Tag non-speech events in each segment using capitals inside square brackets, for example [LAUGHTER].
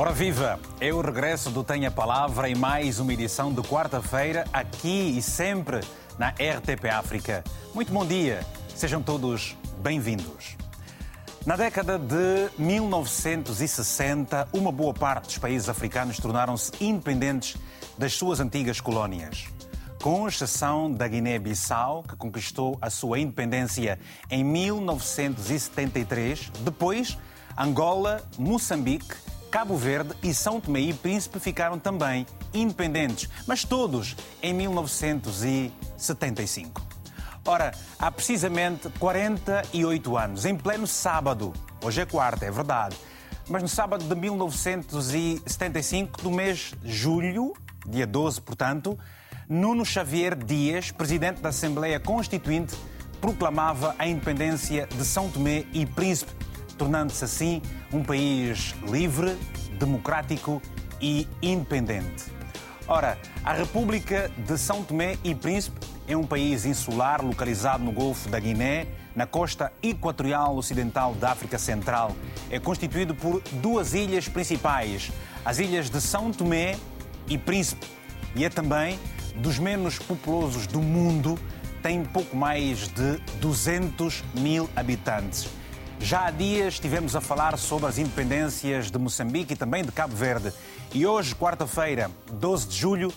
Ora viva, é o regresso do Tenha Palavra em mais uma edição de quarta-feira, aqui e sempre na RTP África. Muito bom dia, sejam todos bem-vindos. Na década de 1960, uma boa parte dos países africanos tornaram-se independentes das suas antigas colónias. Com exceção da Guiné-Bissau, que conquistou a sua independência em 1973, depois Angola, Moçambique, Cabo Verde e São Tomé e Príncipe ficaram também independentes, mas todos em 1975. Ora, há precisamente 48 anos, em pleno sábado, hoje é quarta, é verdade, mas no sábado de 1975, do mês de julho, dia 12, portanto, Nuno Xavier Dias, presidente da Assembleia Constituinte, proclamava a independência de São Tomé e Príncipe, tornando-se assim um país livre, democrático e independente. Ora, a República de São Tomé e Príncipe é um país insular localizado no Golfo da Guiné, na costa equatorial ocidental da África Central. É constituído por duas ilhas principais, as ilhas de São Tomé e Príncipe. E é também dos menos populosos do mundo, tem pouco mais de 200 mil habitantes. Já há dias estivemos a falar sobre as independências de Moçambique e também de Cabo Verde. E hoje, quarta-feira, 12 de julho,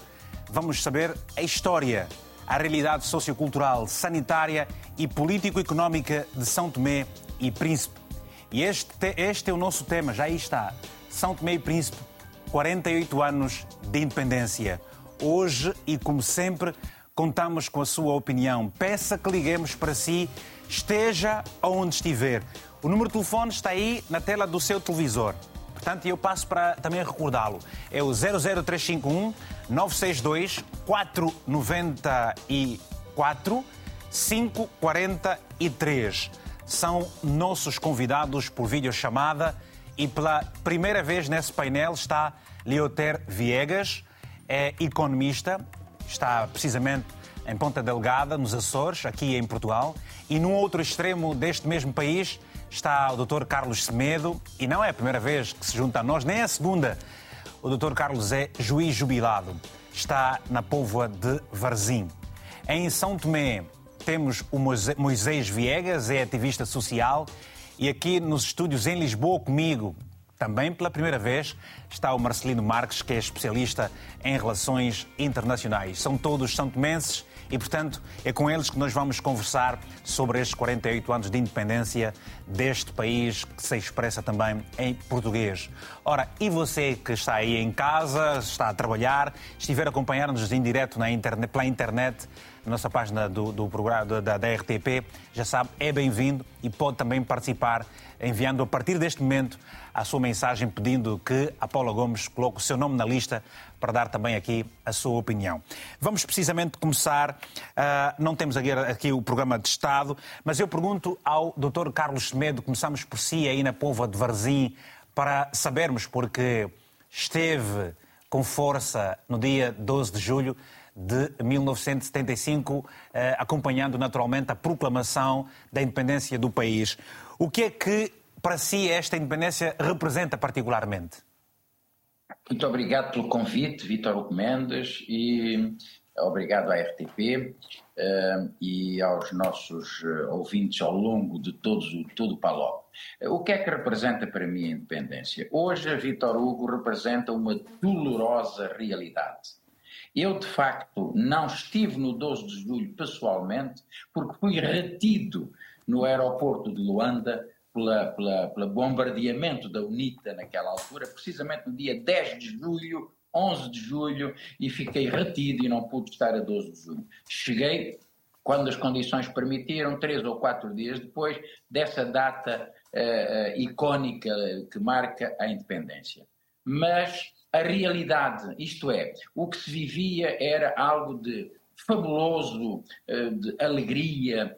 vamos saber a história, a realidade sociocultural, sanitária e político-económica de São Tomé e Príncipe. E este, este é o nosso tema, já aí está. São Tomé e Príncipe, 48 anos de independência. Hoje e como sempre, contamos com a sua opinião. Peça que liguemos para si, esteja onde estiver. O número de telefone está aí na tela do seu televisor. Portanto, eu passo para também recordá-lo. É o 00351 962 494 543. São nossos convidados por videochamada e pela primeira vez nesse painel está Leoter Viegas, é economista, está precisamente em Ponta Delgada, nos Açores, aqui em Portugal, e no outro extremo deste mesmo país está o Dr. Carlos Semedo, e não é a primeira vez que se junta a nós, nem é a segunda. O Dr. Carlos é juiz jubilado, está na povoa de Varzim. Em São Tomé temos o Moisés Viegas, é ativista social, e aqui nos estúdios em Lisboa comigo, também pela primeira vez, está o Marcelino Marques, que é especialista em relações internacionais. São todos santomenses e, portanto, é com eles que nós vamos conversar sobre estes 48 anos de independência deste país que se expressa também em português. Ora, e você que está aí em casa, está a trabalhar, estiver a acompanhar-nos em direto na internet, pela internet, na nossa página do, do programa da, da RTP, já sabe, é bem-vindo e pode também participar enviando a partir deste momento a sua mensagem pedindo que a Paula Gomes coloque o seu nome na lista para dar também aqui a sua opinião. Vamos precisamente começar, uh, não temos aqui, aqui, o programa de Estado, mas eu pergunto ao Dr. Carlos Semedo, começamos por si aí na Pova de Varzim, para sabermos, porque esteve com força no dia 12 de julho de 1975, eh, acompanhando naturalmente a proclamação da independência do país. O que é que para si esta independência representa particularmente? Muito obrigado pelo convite, Vítor Mendes, e obrigado à RTP uh, eh, e aos nossos uh, ouvintes ao longo de todos, todo o Palop. O que é que representa para mim a independência? Hoje a Vítor Hugo representa uma dolorosa realidade. Eu, de facto, não estive no 12 de julho pessoalmente, porque fui retido no aeroporto de Luanda pela, pela, pela bombardeamento da UNITA naquela altura, precisamente no dia 10 de julho, 11 de julho, e fiquei retido e não pude estar a 12 de julho. Cheguei, quando as condições permitiram, três ou quatro dias depois dessa data uh, uh, icónica que marca a independência. Mas a realidade, isto é, o que se vivia era algo de fabuloso, uh, de alegria,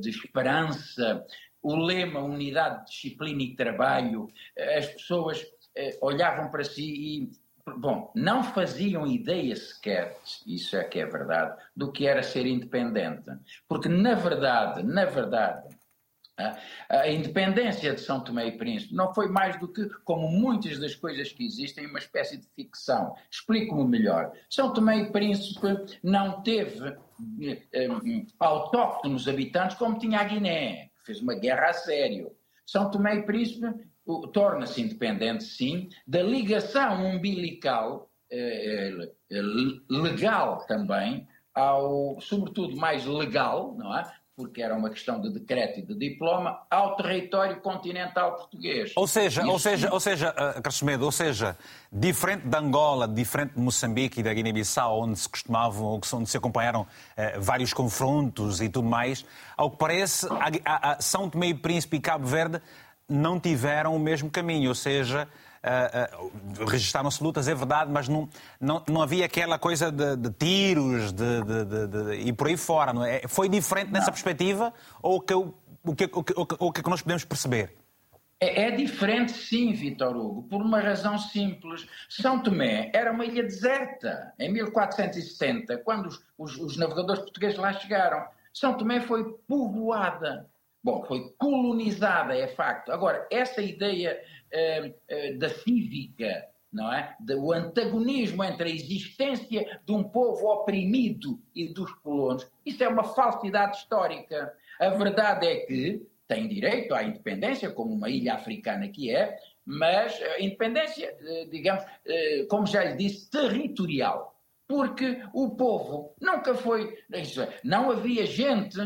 de esperança, o lema unidade, disciplina e trabalho, eh, as pessoas eh, olhavam para si e, bom, não faziam ideia sequer, isso é que é verdade, do que era ser independente. Porque, na verdade, na verdade, A independência de São Tomé e Príncipe não foi mais do que, como muitas das coisas que existem, uma espécie de ficção. Explico-me melhor. São Tomé e Príncipe não teve eh, eh, autóctonos habitantes como tinha a Guiné, que fez uma guerra a sério. São Tomé e Príncipe torna-se independente, sim, da ligação umbilical, eh, eh legal também, ao, sobretudo mais legal, não é? Porque era uma questão de decreto e de diploma, ao território continental português. Ou seja, Isso... ou seja, ou seja, uh, ou seja, diferente de Angola, diferente de Moçambique e da Guiné-Bissau, onde se costumavam, onde se acompanharam uh, vários confrontos e tudo mais, ao que parece, a, a, a São Tomé e Príncipe e Cabo Verde não tiveram o mesmo caminho, ou seja, uh, registaram-se lutas, é verdade, mas não, não, não havia aquela coisa de, de tiros de, de, de, e por aí fora. É? Foi diferente nessa não. perspectiva ou que, o, que, o, que, o que é que nós podemos perceber? É, é, diferente, sim, Vitor Hugo, por uma razão simples. São Tomé era uma ilha deserta em 1470, quando os, os, os navegadores portugueses lá chegaram. São Tomé foi povoada. Bom, foi colonizada, é facto. Agora, essa ideia da cívica, não é? Do antagonismo entre a existência de um povo oprimido e dos colonos, isso é uma falsidade histórica. A verdade é que tem direito à independência, como uma ilha africana que é, mas a independência, eh, digamos, como já lhe disse, territorial. Porque o povo nunca foi. Não havia gente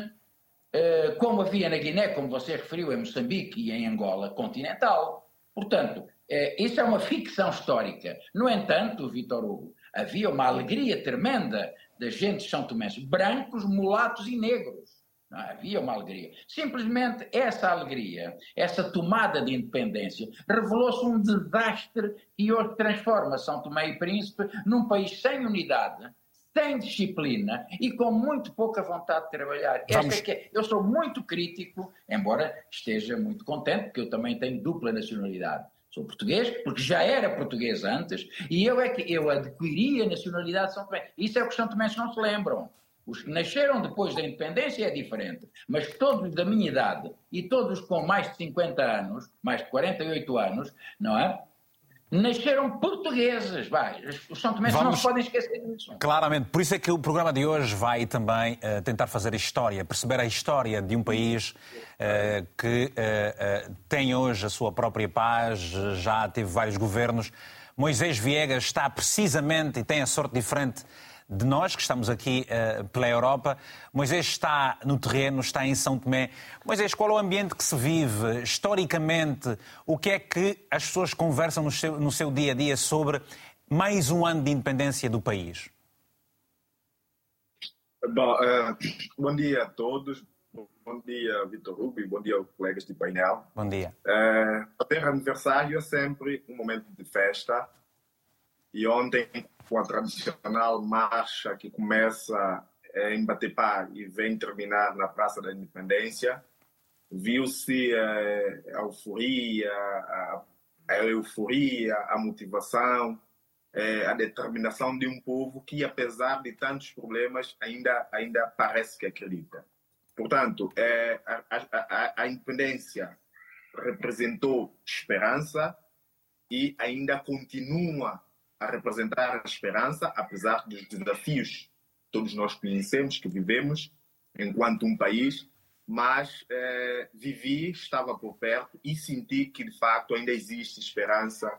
eh, como havia na Guiné, como você referiu, em Moçambique e em Angola continental. Portanto, eh, isso é uma ficção histórica. No entanto, Vitor Hugo, havia uma alegria tremenda da gente de São Tomé, brancos, mulatos e negros. Não, havia uma alegria. Simplesmente essa alegria, essa tomada de independência, revelou-se um desastre que hoje transforma São Tomé e Príncipe num país sem unidade, sem disciplina e com muito pouca vontade de trabalhar. Vamos... Esta é que é. Eu sou muito crítico, embora esteja muito contente, porque eu também tenho dupla nacionalidade. Sou português, porque já era português antes, e eu é que eu adquiri a nacionalidade de São Tomé. Isso é o que os São Tomenses não se lembram. Os que nasceram depois da independência é diferente, mas todos da minha idade e todos com mais de 50 anos, mais de 48 anos, não é? Nasceram portugueses. Vai. Os São Tomé Vamos... não se podem esquecer disso. Claramente. Por isso é que o programa de hoje vai também uh, tentar fazer a história, perceber a história de um país uh, que uh, tem hoje a sua própria paz, já teve vários governos. Moisés Viegas está precisamente e tem a sorte diferente de nós que estamos aqui uh, pela Europa. Moisés está no terreno, está em São Tomé. Moisés, qual é o ambiente que se vive historicamente? O que é que as pessoas conversam no seu, no seu dia a dia sobre mais um ano de independência do país? Bom, uh, bom dia a todos. Bom dia, Vitor e bom dia, colegas de painel. Bom dia. Uh, o ter aniversário é sempre um momento de festa. E ontem com a tradicional marcha que começa em Batepá e vem terminar na Praça da Independência, viu-se eh, a euforia, a, euforia, a motivação, eh, a determinação de um povo que, apesar de tantos problemas, ainda, ainda parece que acredita. Portanto, eh, a, a independência representou esperança e ainda continua a representar a esperança, apesar dos desafios que todos nós conhecemos, que vivemos enquanto um país, mas eh, vivi, estava por perto e senti que de facto ainda existe esperança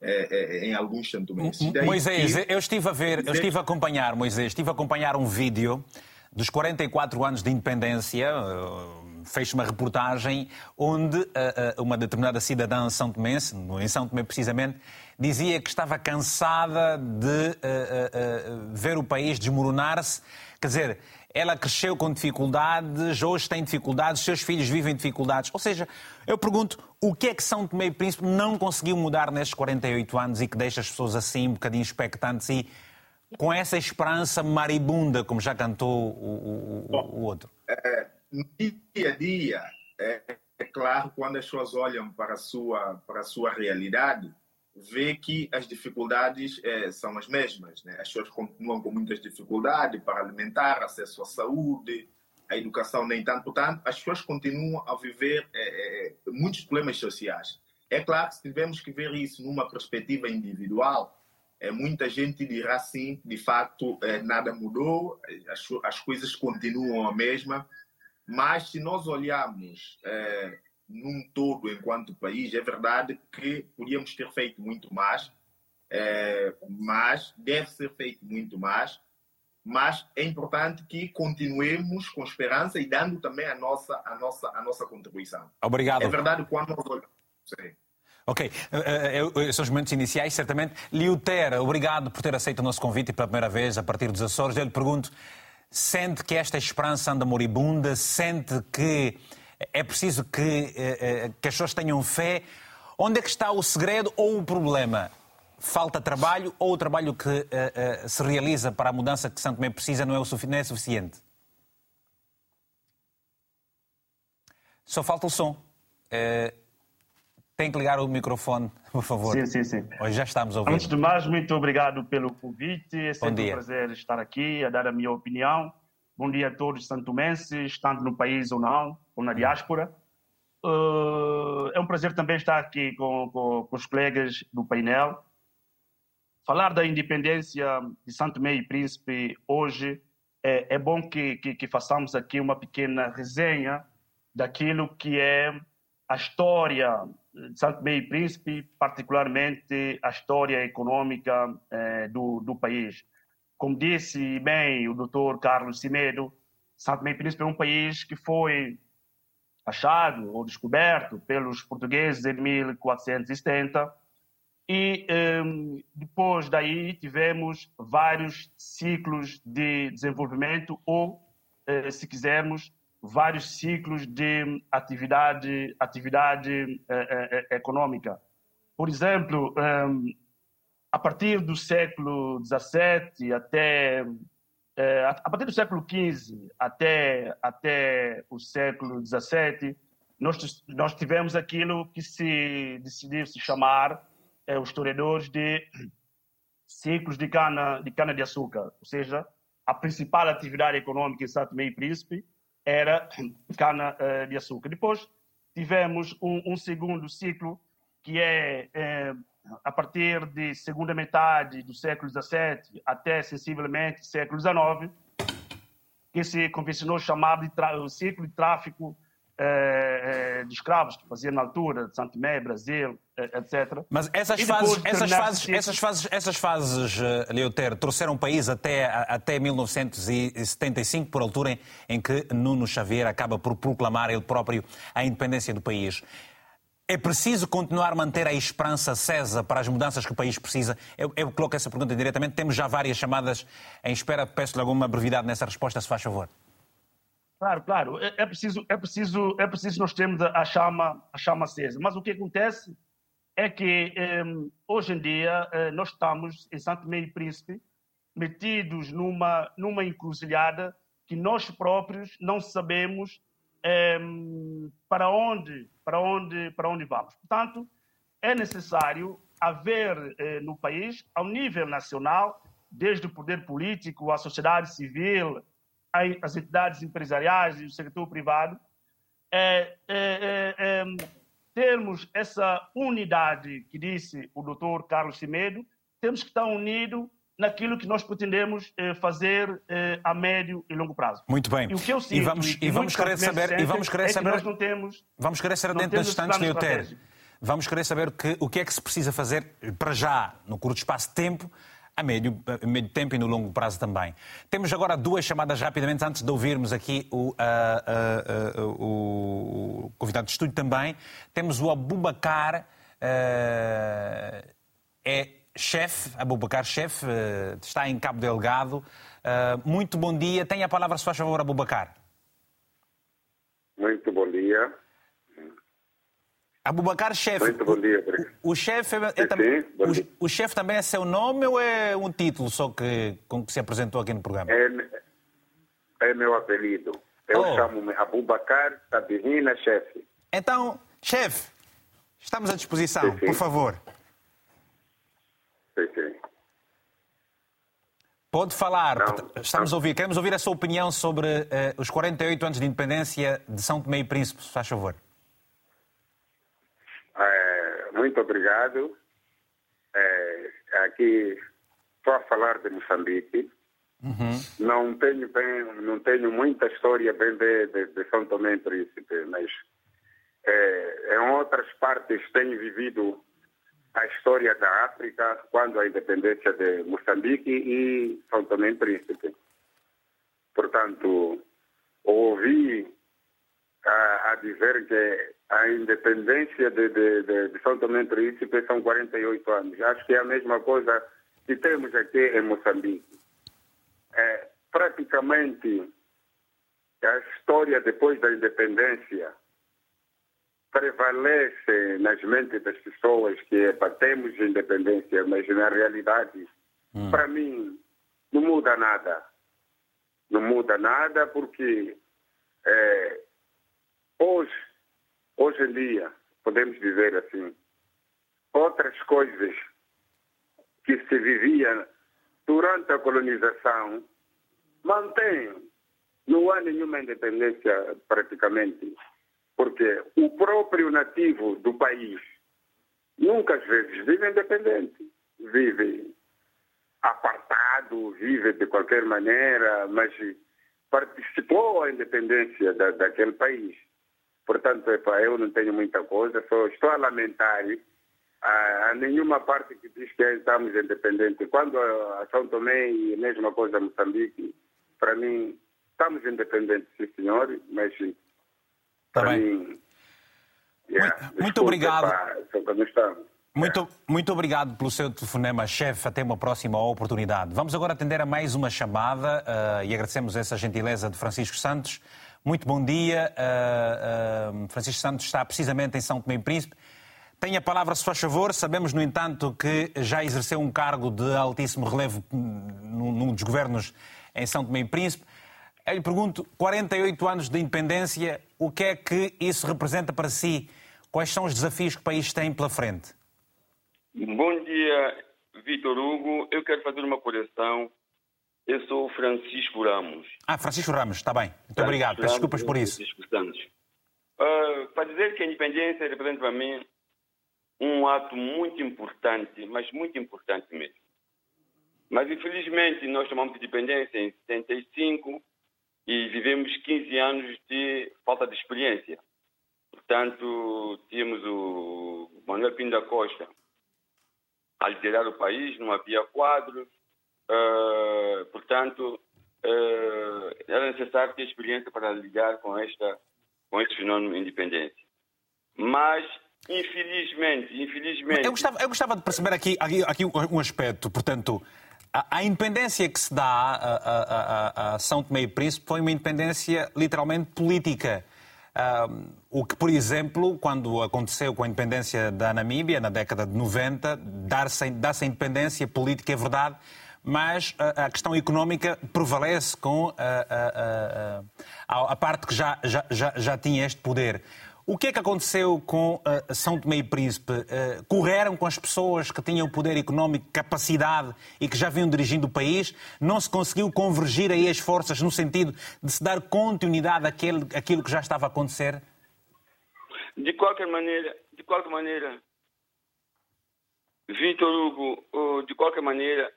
eh, eh, em alguns santomenses. Moisés, que... eu estive a ver, eu estive a acompanhar, Moisés, estive a acompanhar um vídeo dos 44 anos de independência, fez uma reportagem onde uma determinada cidadã São Tomé, em São Tomé precisamente, dizia que estava cansada de uh, uh, ver o país desmoronar-se. Quer dizer, ela cresceu com dificuldades, hoje tem dificuldades, seus filhos vivem dificuldades. Ou seja, eu pergunto, o que é que São Tomé e Príncipe não conseguiu mudar nestes 48 anos e que deixa as pessoas assim um bocadinho expectantes e com essa esperança maribunda, como já cantou o, o, o outro? É, no dia a dia, é, é, claro, quando as pessoas olham para a sua, para a sua realidade, vê que as dificuldades é, são as mesmas. Né? As pessoas continuam com muitas dificuldades para alimentar, acesso à saúde, a educação nem tanto. Portanto, as pessoas continuam a viver é, é, muitos problemas sociais. É claro que se tivermos que ver isso numa perspectiva individual, é, muita gente dirá sim, de facto, é, nada mudou, as, as coisas continuam a mesma, mas se nós olharmos é, num todo enquanto país, é verdade que podíamos ter feito muito mais, é, mas deve ser feito muito mais. Mas é importante que continuemos com esperança e dando também a nossa, a nossa, a nossa contribuição. Obrigado. É verdade quando nós olhamos. Sim. Ok, uh, uh, são os momentos iniciais, certamente. Liuter, obrigado por ter aceito o nosso convite pela primeira vez a partir dos Açores. Eu lhe pergunto, sente que esta esperança anda moribunda? Sente que é preciso que, uh, que as pessoas tenham fé? Onde é que está o segredo ou o problema? Falta trabalho ou o trabalho que se realiza para a mudança que Santo Tomé precisa não é, o não é suficiente? Só falta o som. Tem que ligar o microfone, [LAUGHS] por favor. Sim, sim, sim. Hoje já estamos ouvindo. Antes de mais, muito obrigado pelo convite. É sempre um prazer estar aqui a dar a minha opinião. Bom dia a todos santomenses, estando no país ou não, ou na diáspora. Uh, é um prazer também estar aqui com, com, com, os colegas do painel. Falar da independência de Santo Tomé e Príncipe hoje é, é bom que, que, que façamos aqui uma pequena resenha daquilo que é a história Santo e Príncipe, particularmente a história econômica eh, do, do país. Como disse bem o doutor Carlos Cimedo, Santo e Príncipe é um país que foi achado ou descoberto pelos portugueses em 1470 e eh, depois daí tivemos vários ciclos de desenvolvimento ou, eh, se quisermos, vários ciclos de atividade, atividade eh, eh, econômica. Por exemplo, um, a partir do século XVII até eh, a partir do século XV até até o século XVII nós nós tivemos aquilo que se decidiu se chamar eh, os historiadores de ciclos de cana de cana de açúcar, ou seja, a principal atividade econômica em Santo Meio Príncipe era cana uh, de açúcar. Depois tivemos um, um segundo ciclo que é, é, a partir de segunda metade do século XVII até sensivelmente século XIX, que se convencionou chamar de ciclo de tráfico de escravos que fazia na altura, de Santo Tomé, Brasil, etc. Mas essas fases, essas fases, essas fases, essas fases, Leoter, trouxeram o país até, até 1975, por altura em, em que Nuno Xavier acaba por proclamar ele próprio a independência do país. É preciso continuar a manter a esperança acesa para as mudanças que o país precisa? Eu, eu coloco essa pergunta diretamente. Temos já várias chamadas em espera. Peço-lhe alguma brevidade nessa resposta, se faz favor. Claro, claro. É, é, preciso, é preciso, é preciso nós termos a chama, a chama acesa. Mas o que acontece é que um, hoje em dia uh, nós estamos em Santo Meio Príncipe metidos numa numa encruzilhada que nós próprios não sabemos um, para onde para onde para onde vamos. Portanto, é necessário haver uh, no país, ao nível nacional, desde o poder político, a sociedade civil, as entidades empresariais e o setor privado, é, é, é, é, termos essa unidade que disse o doutor Carlos Cimedo, temos que estar unidos naquilo que nós pretendemos eh, fazer eh, a médio e longo prazo. Muito bem. E que sinto, e vamos, e, e vamos querer saber, e vamos querer é saber, nós não temos, vamos querer saber dentro das instantes de UTER. Vamos querer saber que, o que é que se precisa fazer para já, no curto espaço de tempo, a médio, a médio tempo e no longo prazo também. Temos agora duas chamadas rapidamente, antes de ouvirmos aqui o, uh, uh, uh, o convidado de estúdio também. Temos o Abubacar, é chefe, Abubacar chefe, está em Cabo Delgado. muito bom dia. Tem a palavra, se faz favor, Abubacar. Muito bom dia. Abubacar chefe. Muito bom dia, O, o chefe é, é também. O, o chefe também é seu nome ou é um título só que, com que se apresentou aqui no programa? É, é meu apelido. Eu oh. chamo-me Abubacar Tabirina Chefe. Então, chefe, estamos à disposição, sim, sim. por favor. Sim, sim. Pode falar, não, estamos a ouvir. Queremos ouvir a sua opinião sobre uh, os 48 anos de independência de São Tomé e Príncipe, se faz favor. É, muito obrigado. É, aqui estou a falar de Moçambique. Uhum. Não tenho bem, não tenho muita história bem de, de, de São Tomé e Príncipe, mas é, em outras partes tenho vivido a história da África quando a independência de Moçambique e São Tomé e Príncipe. Portanto, ouvi a, a, dizer que a independência de, de, de, de São Tomé e Príncipe são 48 anos. Acho que é a mesma coisa que temos aqui em Moçambique. É, praticamente, a história depois da independência prevalece nas mentes das pessoas que batemos independência, mas na realidade, hum. para mim, não muda nada. Não muda nada porque é, hoje, hoje em dia, podemos dizer assim, outras coisas que se vivia durante a colonização mantém. Não há nenhuma independência praticamente porque o próprio nativo do país nunca às vezes vive independente, vive apartado, vive de qualquer maneira, mas participou à independência da, daquele país. Portanto, epa, eu não tenho muita coisa, só estou a lamentar a, a nenhuma parte que diz que estamos independentes. Quando a São Tomé e a mesma coisa Moçambique, para mim, estamos independentes, sim senhor, mas Está bem. Yeah, muito, muito obrigado. muito, muito obrigado pelo seu telefonema, chefe. Até uma próxima oportunidade. Vamos agora atender a mais uma chamada uh, e agradecemos essa gentileza de Francisco Santos. Muito bom dia. Uh, uh, Francisco Santos está precisamente em São Tomé e Príncipe. Tenha a palavra, se faz favor. Sabemos, no entanto, que já exerceu um cargo de altíssimo relevo num, dos governos em São Tomé e Príncipe. Eu lhe pergunto, 48 anos de independência, o que é que isso representa para si? Quais são os desafios que o país tem pela frente? Bom dia, Vitor Hugo. Eu quero fazer uma correção. Eu sou Francisco Ramos. Ah, Francisco Ramos, está bem. Muito Francisco obrigado. Peço desculpas por isso. Francisco Santos. Uh, para dizer que a independência representa para mim um ato muito importante, mas muito importante mesmo. Mas infelizmente nós tomamos independência em 75 e vivemos 15 anos de falta de experiência. Portanto, tínhamos o Manuel Pinto da Costa a liderar o país, não havia quadros, uh, portanto, uh, era necessário ter experiência para lidar com, esta, com este fenômeno de independência. Mas, infelizmente, infelizmente... Eu gostava, eu gostava de perceber aqui, aqui, aqui um aspecto, portanto, a, independência que se dá a, a, a, São Tomé e Príncipe foi uma independência literalmente política. Uh, o que, por exemplo, quando aconteceu com a independência da Namíbia, na década de 90, dar-se dar a independência política é verdade, mas a, questão económica prevalece com a, a, a parte que já, já, já, já tinha este poder. O que é que aconteceu com São Tomé e Príncipe? Uh, correram com as pessoas que tinham poder económico, capacidade e que já vinham dirigindo o país? Não se conseguiu convergir aí as forças no sentido de se dar continuidade àquele, àquilo que já estava a acontecer? De qualquer maneira, de qualquer maneira, Vitor Hugo, de qualquer maneira,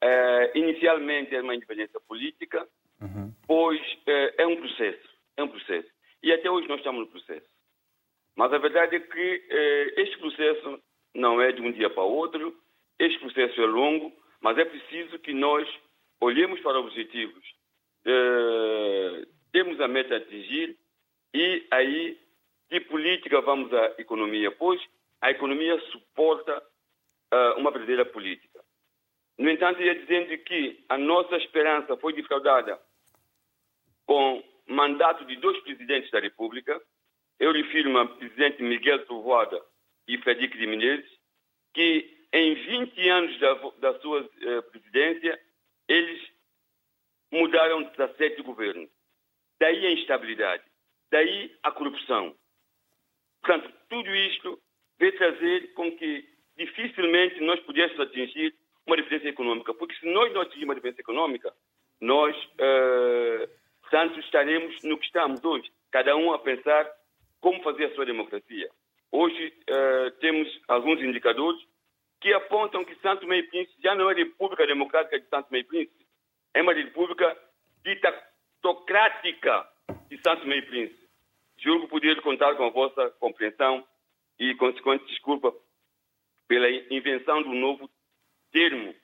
é, inicialmente é uma independência política, uhum. pois é, é um processo, é um processo. E até hoje nós estamos no processo. Mas a verdade é que eh, este processo não é de um dia para outro, este processo é longo, mas é preciso que nós olhemos para objetivos, temos a meta a atingir e aí de política vamos à economia, pois a economia suporta uh, uma verdadeira política. No entanto, ia dizendo que a nossa esperança foi defraudada com mandato de dois presidentes da República, eu refiro-me ao presidente Miguel Trovoada e Frederico de Menezes, que em 20 anos da, da sua eh, presidência, eles mudaram 17 governos. Daí a instabilidade, daí a corrupção. Portanto, tudo isto veio trazer com que dificilmente nós pudéssemos atingir uma dependência econômica, porque se nós não atingirmos uma dependência econômica, nós, uh, tanto estaremos no que estamos hoje, cada um a pensar como fazer a sua democracia. Hoje uh, temos alguns indicadores que apontam que Santo Meio Príncipe já não é República Democrática de Santo Meio Príncipe, é uma república ditocrática de Santo Meio Príncipe. Juro poder contar com a vossa compreensão e consequente desculpa pela invenção do novo termo,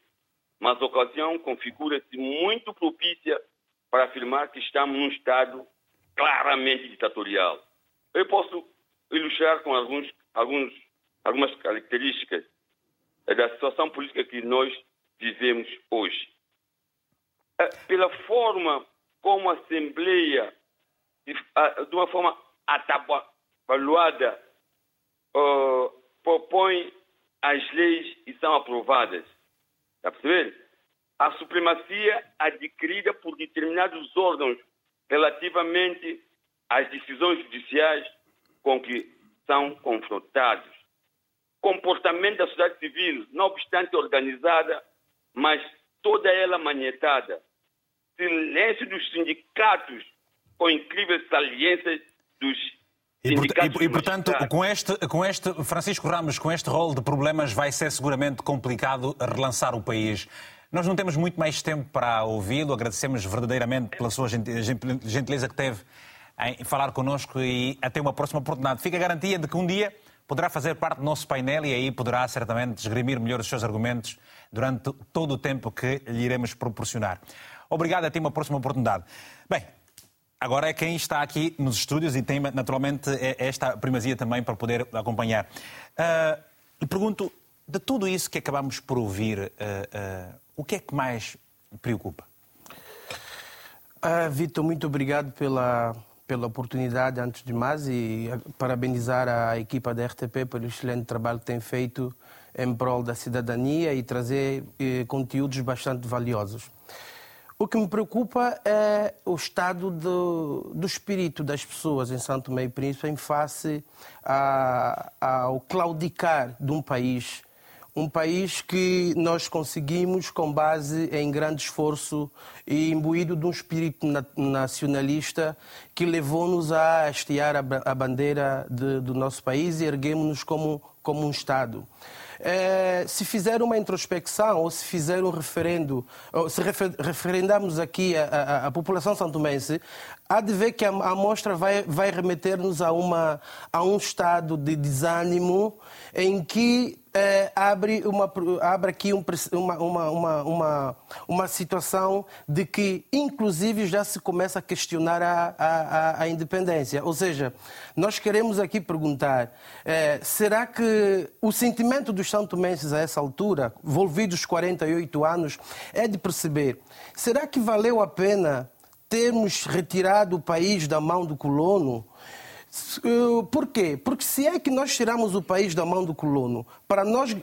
mas a ocasião configura-se muito propícia para afirmar que estamos num Estado claramente ditatorial. Eu posso ilustrar com alguns, alguns, algumas características da situação política que nós vivemos hoje. É, pela forma como a Assembleia, de uma forma atabalhoada, propõe as leis e são aprovadas. Está a? A supremacia adquirida por determinados órgãos relativamente às decisões judiciais com que são confrontados. Comportamento da sociedade civil, não obstante organizada, mas toda ela manhetada. Silêncio dos sindicatos com incríveis saliências dos e, e, e, portanto, com este, com este, Francisco Ramos, com este rol de problemas, vai ser seguramente complicado relançar o país. Nós não temos muito mais tempo para ouvi-lo. Agradecemos verdadeiramente pela sua gentileza que teve em falar connosco e até uma próxima oportunidade. Fica a garantia de que um dia poderá fazer parte do nosso painel e aí poderá certamente esgrimir melhor os seus argumentos durante todo o tempo que lhe iremos proporcionar. Obrigado, até uma próxima oportunidade. Bem, agora é quem está aqui nos estúdios e tem naturalmente é esta primazia também para poder acompanhar. Uh, lhe pergunto, de tudo isso que acabamos por ouvir, uh, uh, o que é que mais preocupa? Uh, Vitor, muito obrigado pela, pela oportunidade, antes de mais, e parabenizar a equipa da RTP pelo excelente trabalho que tem feito em prol da cidadania e trazer eh, conteúdos bastante valiosos. O que me preocupa é o estado do, do espírito das pessoas em Santo Meio Príncipe em face a, ao claudicar de um país. Um país que nós conseguimos com base em grande esforço e imbuído de um espírito nacionalista que levou-nos a hastear a bandeira de, do nosso país e erguemos-nos como, como um Estado. É, se fizer uma introspecção ou se fizer um referendo, se refer, referendarmos aqui a, a, a população santomense, há de ver que a, amostra vai, vai remeter-nos a, uma, a um estado de desânimo em que é, abre, uma, abre aqui um, uma, uma, uma, uma, situação de que, inclusive, já se começa a questionar a, a, a independência. Ou seja, nós queremos aqui perguntar: é, será que o sentimento dos santomenses a essa altura, envolvidos 48 anos, é de perceber: será que valeu a pena termos retirado o país da mão do colono? Por quê? Porque se é que nós tiramos o país da mão do colono para nós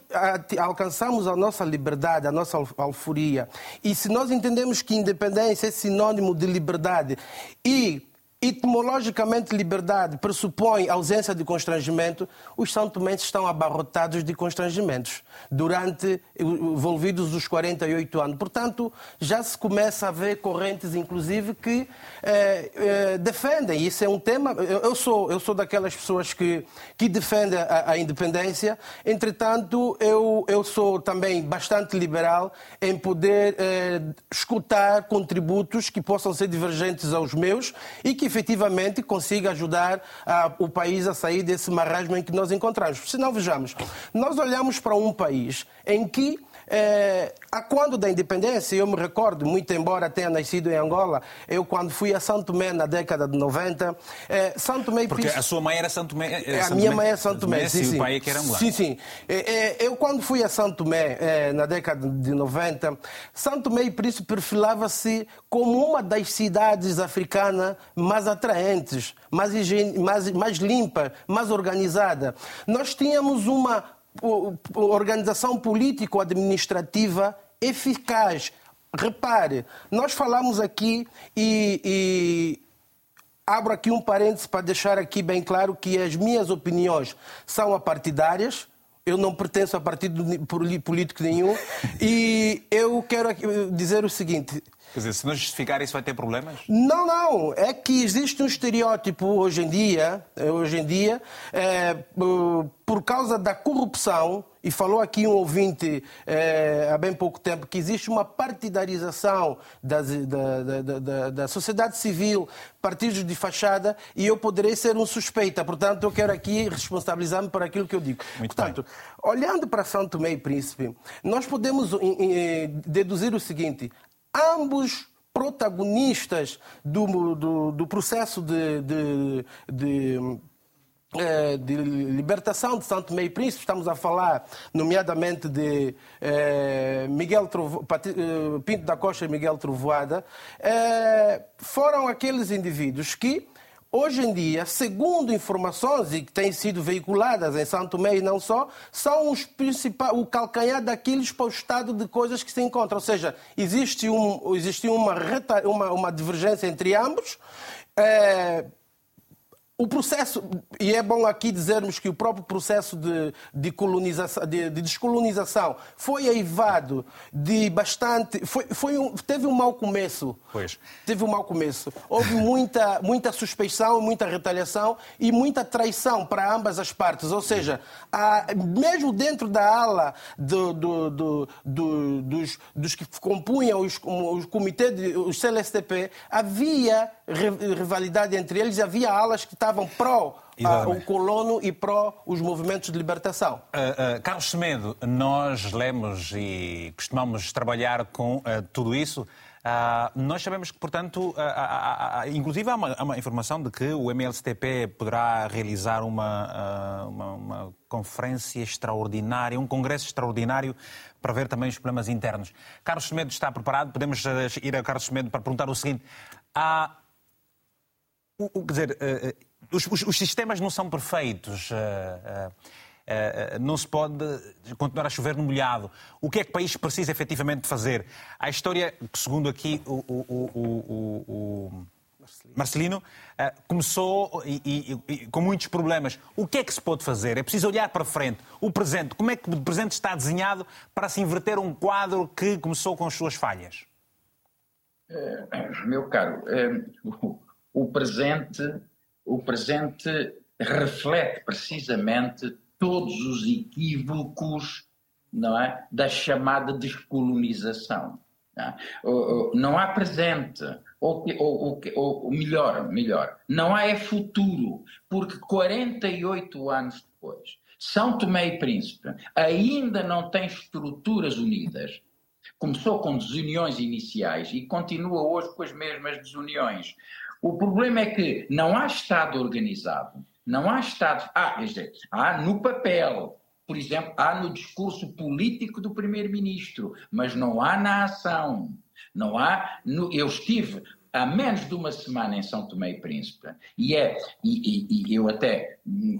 alcançarmos a nossa liberdade, a nossa alforia, e se nós entendemos que independência é sinônimo de liberdade e Etimologicamente, liberdade pressupõe ausência de constrangimento. Os santomenses estão abarrotados de constrangimentos durante envolvidos os 48 anos. Portanto, já se começa a ver correntes, inclusive, que eh, eh, defendem. Isso é um tema. Eu sou, eu sou daquelas pessoas que, que defendem a, a independência. Entretanto, eu, eu sou também bastante liberal em poder eh, escutar contributos que possam ser divergentes aos meus e que efetivamente consiga ajudar a, o país a sair desse marasmo em que nós encontramos. Se não, vejamos, nós olhamos para um país em que é, a quando da independência, eu me recordo, muito embora tenha nascido em Angola, eu quando fui a Santo Tomé na década de 90, é, Santo Tomé Porque a sua mãe era Santo Tomé? É, a minha mãe é Santo Tomé, sim, sim. o pai é que era Angola. Sim, sim. É, é, eu quando fui a Santo Tomé é, na década de 90, Santo Tomé e Príncipe perfilava-se como uma das cidades africanas mais atraentes, mais, higiene, mais, mais limpa, mais organizada. Nós tínhamos uma organização político-administrativa eficaz. Repare, nós falamos aqui e, e abro aqui um parênteses para deixar aqui bem claro que as minhas opiniões são apartidárias, eu não pertenço a partido político nenhum e eu quero dizer o seguinte. Quer dizer, se não justificar isso vai ter problemas? Não, não. É que existe um estereótipo hoje em dia, eh, hoje em dia, é, por causa da corrupção, e falou aqui um ouvinte é, há bem pouco tempo que existe uma partidarização das, da, da, da, da, sociedade civil, partidos de fachada, e eu poderei ser um suspeita. Portanto, eu quero aqui responsabilizar-me por aquilo que eu digo. Muito Portanto, bem. olhando para São Tomé e Príncipe, nós podemos deduzir o seguinte: ambos protagonistas do, do, do processo de, de, de eh, de libertação de Santo Meio Príncipe, estamos a falar nomeadamente de eh, Miguel Trovo, eh, Pinto da Costa e Miguel Trovoada, eh, foram aqueles indivíduos que Hoje em dia, segundo informações e que têm sido veiculadas em Santo Tomé e não só, são os principais, o calcanhar daqueles para o estado de coisas que se encontram. Ou seja, existe, um, existe uma, uma, uma divergência entre ambos. É, o processo, e é bom aqui dizermos que o próprio processo de, de, colonização, de, de descolonização foi aivado de bastante. Foi, foi um, teve um mau começo. Pois. Teve um mau começo. Houve [LAUGHS] muita, muita suspeição, muita retaliação e muita traição para ambas as partes. Ou seja, há, mesmo dentro da ala do, do, do, dos, dos que compunham os, os comitês, os CLSTP, havia rivalidade entre eles e havia alas que estavam pró uh, o colono e pró os movimentos de libertação. Uh, uh, Carlos Semedo, nós lemos e costumamos trabalhar com tudo isso. nós sabemos que, portanto, inclusive há uma, há uma, informação de que o MLCTP poderá realizar uma, uma, uma, conferência extraordinária, um congresso extraordinário para ver também os problemas internos. Carlos Semedo está preparado? Podemos ir a Carlos Semedo para perguntar o seguinte. Há o, quer dizer, uh, os, os, os, sistemas não são perfeitos. Uh, uh, não se pode continuar a chover no molhado. O que é que o país precisa efetivamente fazer? A história, segundo aqui o, o Marcelino, começou e, e, e, com muitos problemas. O que é que se pode fazer? É preciso olhar para frente. O presente, como é que o presente está desenhado para se inverter um quadro que começou com as suas falhas? Meu caro, [LAUGHS] o presente, o presente reflete precisamente todos os equívocos não é, da chamada descolonização. Não, é? não há presente, ou, ou, ou, ou, melhor, melhor, não há é futuro, porque 48 anos depois, São Tomé e Príncipe ainda não tem estruturas unidas. Começou com desuniões iniciais e continua hoje com as mesmas desuniões. O problema é que não há Estado organizado, não há Estado. Ah, quer dizer, há no papel, por exemplo, há no discurso político do Primeiro-Ministro, mas não há na ação. Não há. No, eu estive há menos de uma semana em São Tomé e Príncipe e é e, e, e eu até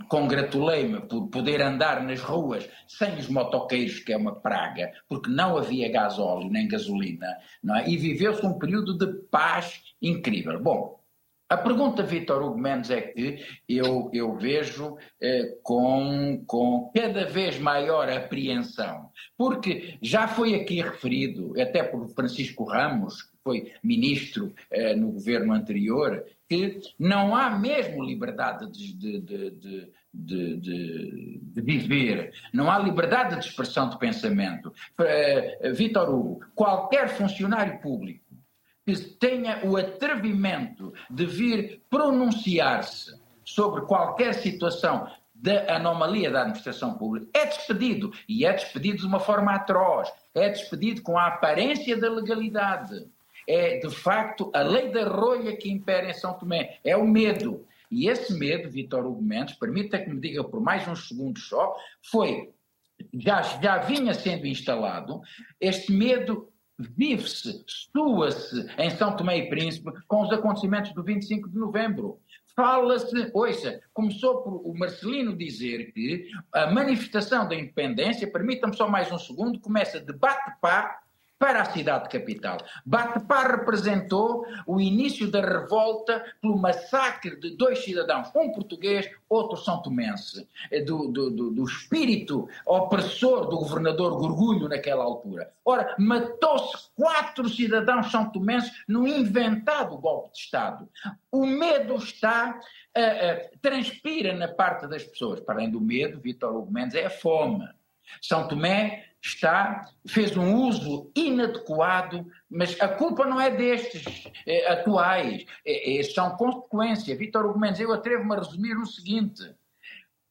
congratulei-me por poder andar nas ruas sem os motoqueiros que é uma praga porque não havia gasóleo nem gasolina não é? e viveu-se um período de paz incrível bom a pergunta, Vitor Hugo Mendes, é que eu, eu vejo eh, com, com cada vez maior apreensão, porque já foi aqui referido, até por Francisco Ramos, que foi ministro eh, no governo anterior, que não há mesmo liberdade de, de, de, de, viver, não há liberdade de expressão de pensamento. Eh, Vitor Hugo, qualquer funcionário público que tenha o atrevimento de vir pronunciar-se sobre qualquer situação da anomalia da administração pública, é despedido. E é despedido de uma forma atroz. É despedido com a aparência da legalidade. É, de facto, a lei da rolha que impera em São Tomé. É o medo. E esse medo, Vitor Hugo Mendes, permita que me diga por mais uns segundos só, foi, já, já vinha sendo instalado, este medo vive-se, sua-se em São Tomé e Príncipe com os acontecimentos do 25 de novembro. Fala-se, ouça, começou por o Marcelino dizer que a manifestação da independência, permitam-me só mais um segundo, começa de bate-pá para a cidade capital. Batepá representou o início da revolta pelo massacre de dois cidadãos, um português, outro são tomense, eh, do, do, do, do espírito opressor do governador Gorgulho naquela altura. Ora, matou-se quatro cidadãos são tomenses num inventado golpe de Estado. O medo está, uh, uh, transpira na parte das pessoas. Para além do medo, Vítor Hugo Mendes, é a fome. São Tomé está, fez um uso inadequado, mas a culpa não é destes eh, atuais, eh, eh, são consequência. Vítor Hugo Mendes, eu atrevo-me a resumir o seguinte: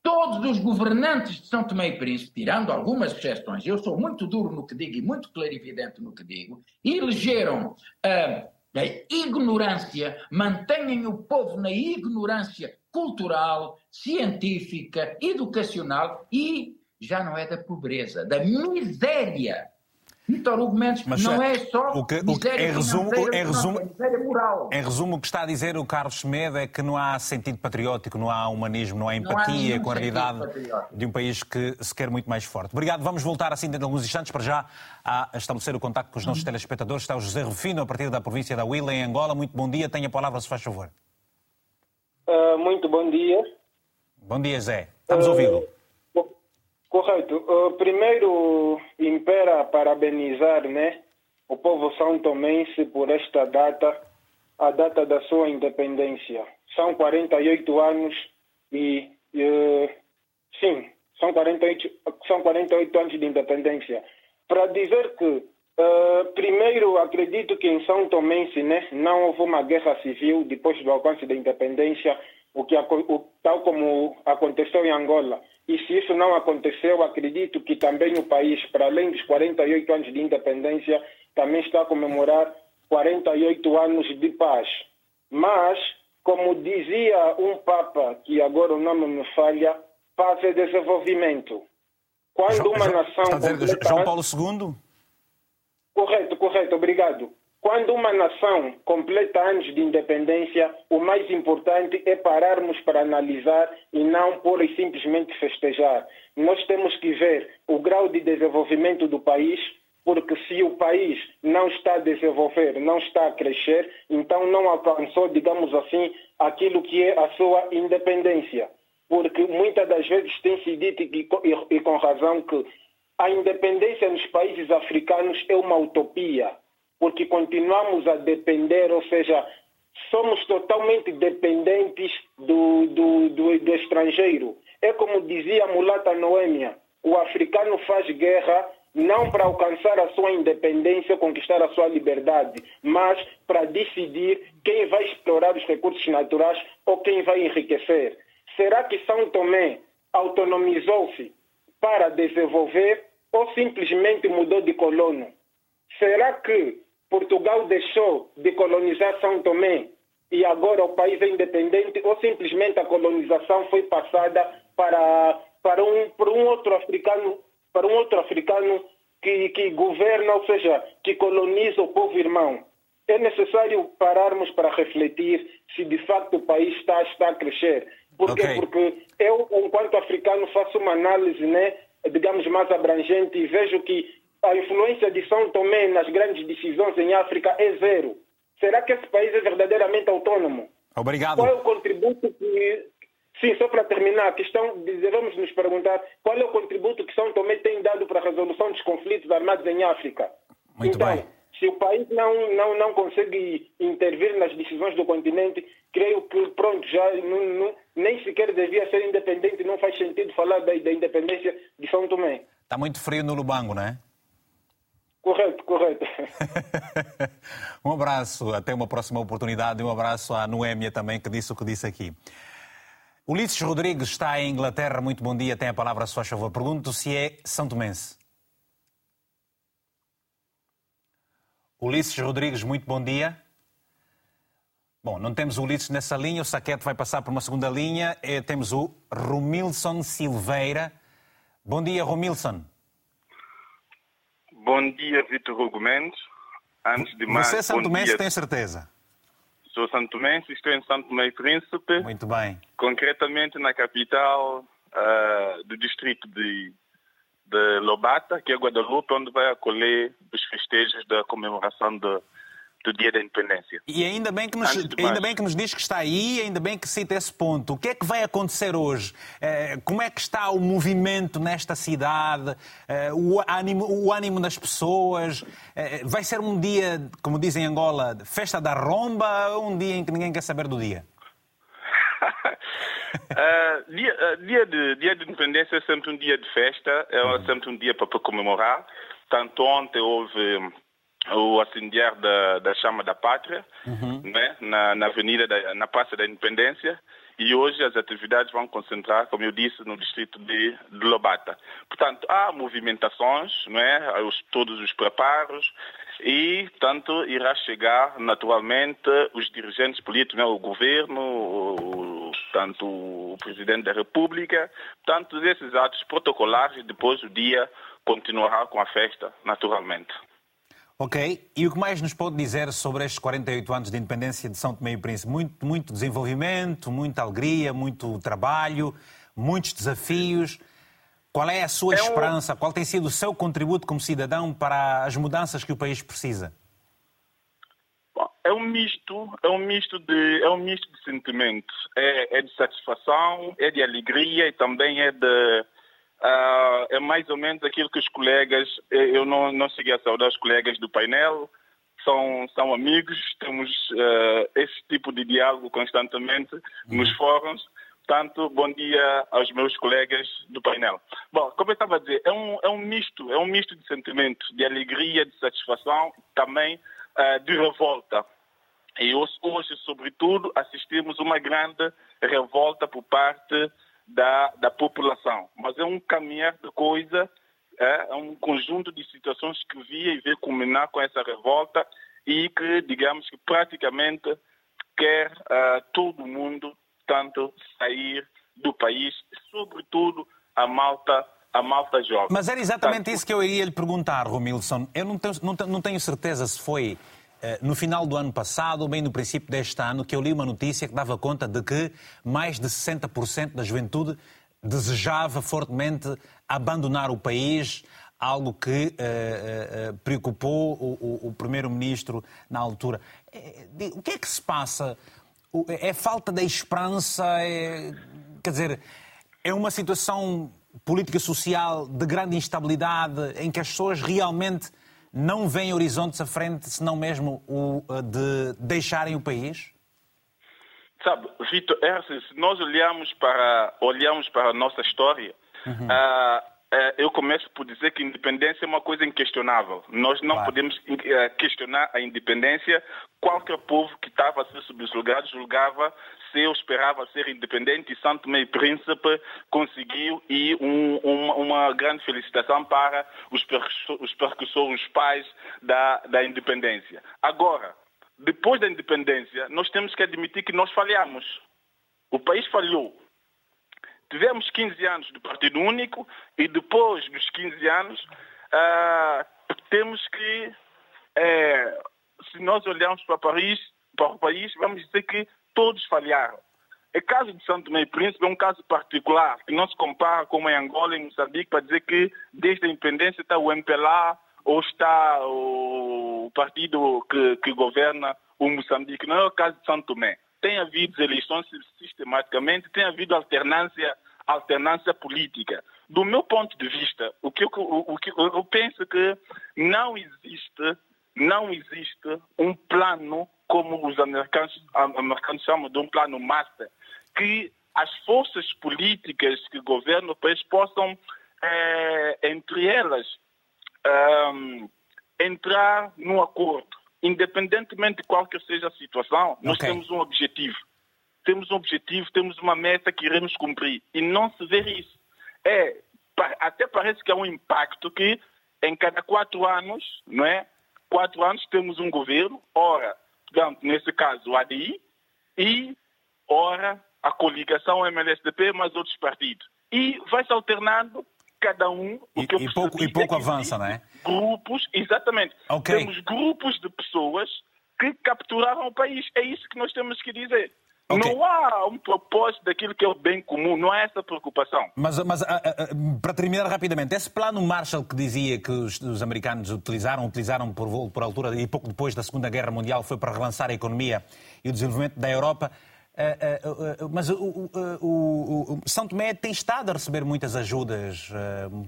todos os governantes de São Tomé e Príncipe, tirando algumas exceções, eu sou muito duro no que digo e muito clarividente no que digo, elegeram a, a ignorância, mantêm o povo na ignorância cultural, científica, educacional e já não é da pobreza, da miséria. Vitor Hugo Mendes Mas, não é só o que, o que, em resumo, em resumo, é miséria moral. Em resumo, o que está a dizer o Carlos Semedo é que não há sentido patriótico, não há humanismo, não há empatia não há com a realidade de um país que se quer muito mais forte. Obrigado. Vamos voltar assim dentro de alguns instantes para já a estabelecer o contacto com os nossos uhum. telespectadores. Está o José Rufino, a partir da província da Huila, em Angola. Muito bom dia. Tenha a palavra, se faz favor. Uh, muito bom dia. Bom dia, Zé. Estamos uh... ouvindo. Correto. Uh, primeiro, impera parabenizar né, o povo são tomense por esta data, a data da sua independência. São 48 anos e, uh, sim, são 48, são 48 anos de independência. Para dizer que, uh, primeiro, acredito que em São Tomense né, não houve uma guerra civil depois do alcance da independência, o que, o, tal como aconteceu em Angola. E se isso não aconteceu, acredito que também o país, para além dos 48 anos de independência, também está a comemorar 48 anos de paz. Mas, como dizia um Papa, que agora o nome me falha, paz é desenvolvimento. Quando uma nação. Está a dizer. João Paulo II? Correto, correto, obrigado. Quando uma nação completa anos de independência, o mais importante é pararmos para analisar e não pura e simplesmente festejar. Nós temos que ver o grau de desenvolvimento do país, porque se o país não está a desenvolver, não está a crescer, então não alcançou, digamos assim, aquilo que é a sua independência. Porque muitas das vezes tem se dito, e com razão, que a independência nos países africanos é uma utopia porque continuamos a depender, ou seja, somos totalmente dependentes do, do, do, do estrangeiro. É como dizia a mulata Noêmia, o africano faz guerra não para alcançar a sua independência, conquistar a sua liberdade, mas para decidir quem vai explorar os recursos naturais ou quem vai enriquecer. Será que São Tomé autonomizou-se para desenvolver ou simplesmente mudou de colono? Será que Portugal deixou de colonizar São Tomé e agora o país é independente ou simplesmente a colonização foi passada para, para, um, para um outro africano para um outro africano que, que governa, ou seja, que coloniza o povo irmão. É necessário pararmos para refletir se de facto o país está, está a crescer. Por quê? Okay. Porque eu, enquanto africano, faço uma análise, né, digamos, mais abrangente e vejo que a influência de São Tomé nas grandes decisões em África é zero. Será que esse país é verdadeiramente autônomo? Obrigado. Qual é o contributo que. Sim, só para terminar, a questão, devemos nos perguntar qual é o contributo que São Tomé tem dado para a resolução dos conflitos armados em África. Muito então, bem. Se o país não, não, não consegue intervir nas decisões do continente, creio que, pronto, já não, não, nem sequer devia ser independente, não faz sentido falar da, da independência de São Tomé. Está muito frio no Lubango, não é? Correto, correto. [LAUGHS] um abraço, até uma próxima oportunidade e um abraço à Noémia também, que disse o que disse aqui. Ulisses Rodrigues está em Inglaterra. Muito bom dia, tem a palavra, se faz favor. Pergunto se é São Tomense. Ulisses Rodrigues, muito bom dia. Bom, não temos o Ulisses nessa linha, o Saquete vai passar por uma segunda linha. Eh, temos o Romilson Silveira. Bom dia, Romilson. Bom dia, Vitor Hugo Mendes. Antes de mais, Você é Santo Mense, dia. tem certeza? Sou Santo Mense, estou em Santo Meio Príncipe. Muito bem. Concretamente na capital uh, do distrito de de Lobata, que é Guadalupe, onde vai acolher os festejos da comemoração do, do Dia da Independência. E ainda bem, que nos, ainda bem que nos diz que está aí, ainda bem que cita esse ponto. O que é que vai acontecer hoje? Eh, como é que está o movimento nesta cidade? Eh, o ânimo, o ânimo das pessoas? Eh, vai ser um dia, como dizem em Angola, festa da romba ou um dia em que ninguém quer saber do dia? uh, [LAUGHS] dia, uh, dia, de, dia de independência é sempre um dia de festa, é sempre um dia para, para comemorar. Tanto ontem houve o acendiar da, da chama da pátria, uhum. né, na, na avenida, da, na Praça da Independência, e hoje as atividades vão concentrar, como eu disse, no distrito de, de Lobata. Portanto, há movimentações, não é? Os, todos os preparos, e, tanto, irá chegar naturalmente os dirigentes políticos, né? o governo, o, tanto o presidente da República, tanto desses atos protocolares, e depois o dia continuará com a festa, naturalmente. Ok, e o que mais nos pode dizer sobre estes 48 anos de independência de São Tomé e Príncipe? Muito, muito desenvolvimento, muita alegria, muito trabalho, muitos desafios. Qual é a sua é esperança? Um... Qual tem sido o seu contributo como cidadão para as mudanças que o país precisa? É um misto, é um misto de, é um misto de sentimentos. É, é de satisfação, é de alegria e também é de, uh, é mais ou menos aquilo que os colegas, eu não, não cheguei a saudar os colegas do painel, são, são amigos, temos uh, esse tipo de diálogo constantemente uhum. nos fóruns Portanto, bom dia aos meus colegas do painel. Bom, como eu estava a dizer, é um, é um misto, é um misto de sentimentos, de alegria, de satisfação, também uh, de revolta. E hoje, hoje, sobretudo, assistimos uma grande revolta por parte da, da população. Mas é um caminhar de coisa, é, é um conjunto de situações que via e vê culminar com essa revolta e que, digamos que praticamente quer uh, todo mundo portanto, sair do país, sobretudo a malta a malta jovem. Mas era exatamente portanto, isso que eu iria lhe perguntar, Romilson. Eu não tenho, não, tenho certeza se foi no final do ano passado ou bem no princípio deste ano que eu li uma notícia que dava conta de que mais de 60% da juventude desejava fortemente abandonar o país, algo que uh, uh, preocupou o, o, o primeiro-ministro na altura. O que é que se passa? é falta da esperança, é, quer dizer, é uma situação política social de grande instabilidade em que as pessoas realmente não veem horizontes à frente, senão mesmo o de deixarem o país? Sabe, Vitor, é assim, se nós olharmos para, olharmos para a nossa história, uhum. uh, eu começo por dizer que a independência é uma coisa inquestionável. Nós não claro. podemos uh, questionar a independência qualquer povo que estava a ser subjugado julgava ou esperava ser independente e Santo Meio Príncipe conseguiu e um, uma, uma, grande felicitação para os, os percussores, os pais da, da independência. Agora, depois da independência, nós temos que admitir que nós falhamos. O país falhou. Tivemos 15 anos do Partido Único e depois dos 15 anos uh, temos que uh, se nós olharmos para, Paris, para o país, vamos dizer que todos falharam. O caso de Santo e Príncipe é um caso particular, que não se compara como em Angola e Moçambique, para dizer que desde a independência está o MPLA ou está o partido que, que governa o Moçambique. Não é o caso de Santo Tomé. Tem havido eleições sistematicamente, tem havido alternância, alternância política. Do meu ponto de vista, o que eu, o, o que eu penso que não existe não existe um plano, como os americanos, americanos chamam de um plano master, que as forças políticas que governam o país possam, é, entre elas, é, entrar num acordo. Independentemente de qualquer seja a situação, nós okay. temos um objetivo. Temos um objetivo, temos uma meta que iremos cumprir. E não se vê isso. É, até parece que há um impacto que em cada quatro anos, não é? quatro anos temos um governo, ora, portanto, nesse caso, o ADI, e ora, a coligação MLSDP mais outros partidos. E vai-se alternando cada um. O que e, e pouco, e pouco é avança, não é? Grupos, exatamente. Okay. Temos grupos de pessoas que capturaram o país. É isso que nós temos que dizer. Okay. Não há um propósito daquilo que é o bem comum, não há essa preocupação. Mas, mas ah, ah, ah, para terminar rapidamente, esse plano Marshall que dizia que os, os americanos utilizaram, utilizaram por, por altura e pouco depois da Segunda Guerra Mundial foi para relançar a economia e o desenvolvimento da Europa. mas o, o, o, São Tomé tem estado a receber muitas ajudas.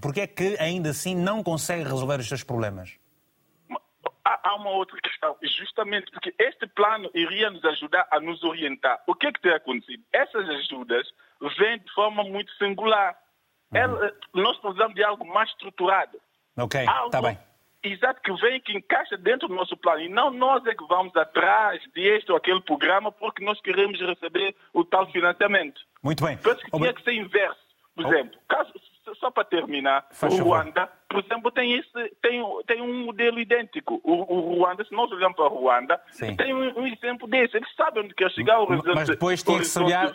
Por que é que ainda assim não consegue resolver os seus problemas? Há uma outra questão, justamente porque este plano iria nos ajudar a nos orientar. O que é que tem acontecido? Essas ajudas vêm de forma muito singular. Uhum. Ela, nós precisamos de algo mais estruturado. Ok, está bem. Exato, que vem, que encaixa dentro do nosso plano. E não nós é que vamos atrás deste ou aquele programa porque nós queremos receber o tal financiamento. Muito bem. Penso que tinha que ser inverso. Por exemplo, caso, só para terminar, Faz o Ruanda, por exemplo, tem, esse, tem, tem um modelo idêntico. O, o Ruanda, se nós olhamos para o Ruanda, Sim. tem um, um, exemplo desse. Eles sabem onde quer chegar o resultado. Mas depois tem que se olhar...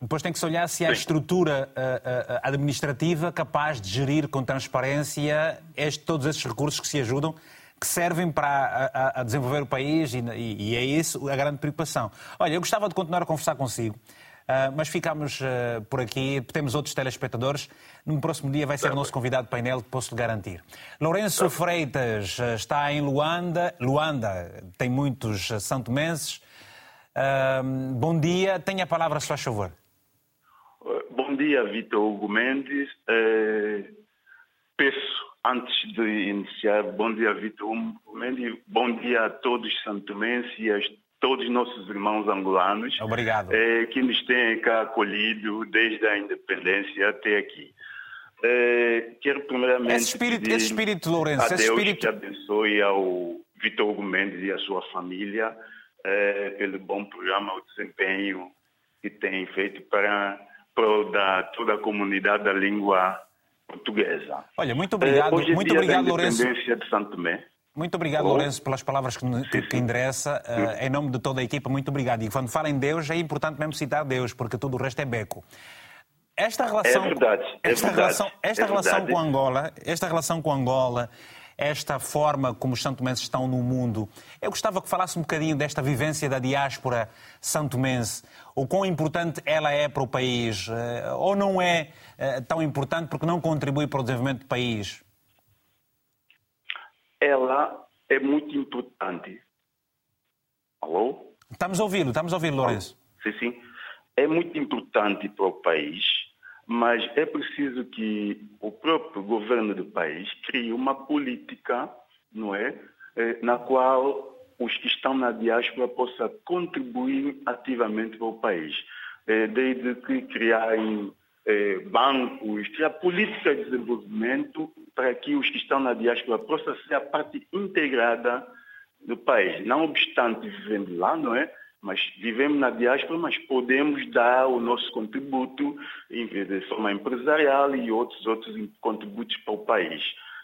Depois tem que se olhar se há estrutura uh, uh, administrativa capaz de gerir com transparência este, todos esses recursos que se ajudam, que servem para a, a desenvolver o país e, e é isso a grande preocupação. Olha, eu gostava de continuar a conversar consigo. Uh, mas ficamos uh, por aqui. Temos outros telespectadores. No próximo dia vai ser o nosso convidado de painel, posso-lhe garantir. Lourenço Freitas uh, está em Luanda. Luanda tem muitos santomenses. bom dia. Tenha a palavra, se faz favor. Bom dia, Vitor Hugo Mendes. peço, antes de iniciar, bom dia, Vitor Hugo Mendes. Bom dia a todos os santomenses e as todos os nossos irmãos angolanos. Obrigado. Eh, que nos têm cá acolhido desde a independência até aqui. Eh, quero primeiramente esse espírito, esse espírito Lourenço, a Deus espírito... que abençoe ao Vitor Hugo Mendes e a sua família eh, pelo bom programa, o desempenho que tem feito para, para toda a comunidade da língua portuguesa. Olha, muito obrigado, hoje é muito obrigado, Lourenço. de Santo Tomé. Muito obrigado, oh. Lourenço, pelas palavras que, que, que endereça. Uh, em nome de toda a equipa, muito obrigado. E quando fala em Deus, é importante mesmo citar Deus, porque tudo o resto é beco. Esta relação, é verdade, é esta verdade, relação, esta é relação com Angola, esta relação com Angola, esta forma como os santomenses estão no mundo, eu gostava que falasse um bocadinho desta vivência da diáspora santomense, o quão importante ela é para o país, uh, ou não é uh, tão importante porque não contribui para o desenvolvimento do país ela é muito importante. Alô? Estamos ouvir, estamos ouvir, Lourenço. Sim, sim. É muito importante para o país, mas é preciso que o próprio governo do país crie uma política, não é? Eh, na qual os que estão na diáspora possam contribuir ativamente para o país. Eh, desde que criarem eh, bancos, criar política de desenvolvimento para que os que estão na diáspora possam ser a parte integrada do país. Não obstante vivendo lá, não é? Mas vivemos na diáspora, mas podemos dar o nosso contributo de forma empresarial e outros outros contributos para o país.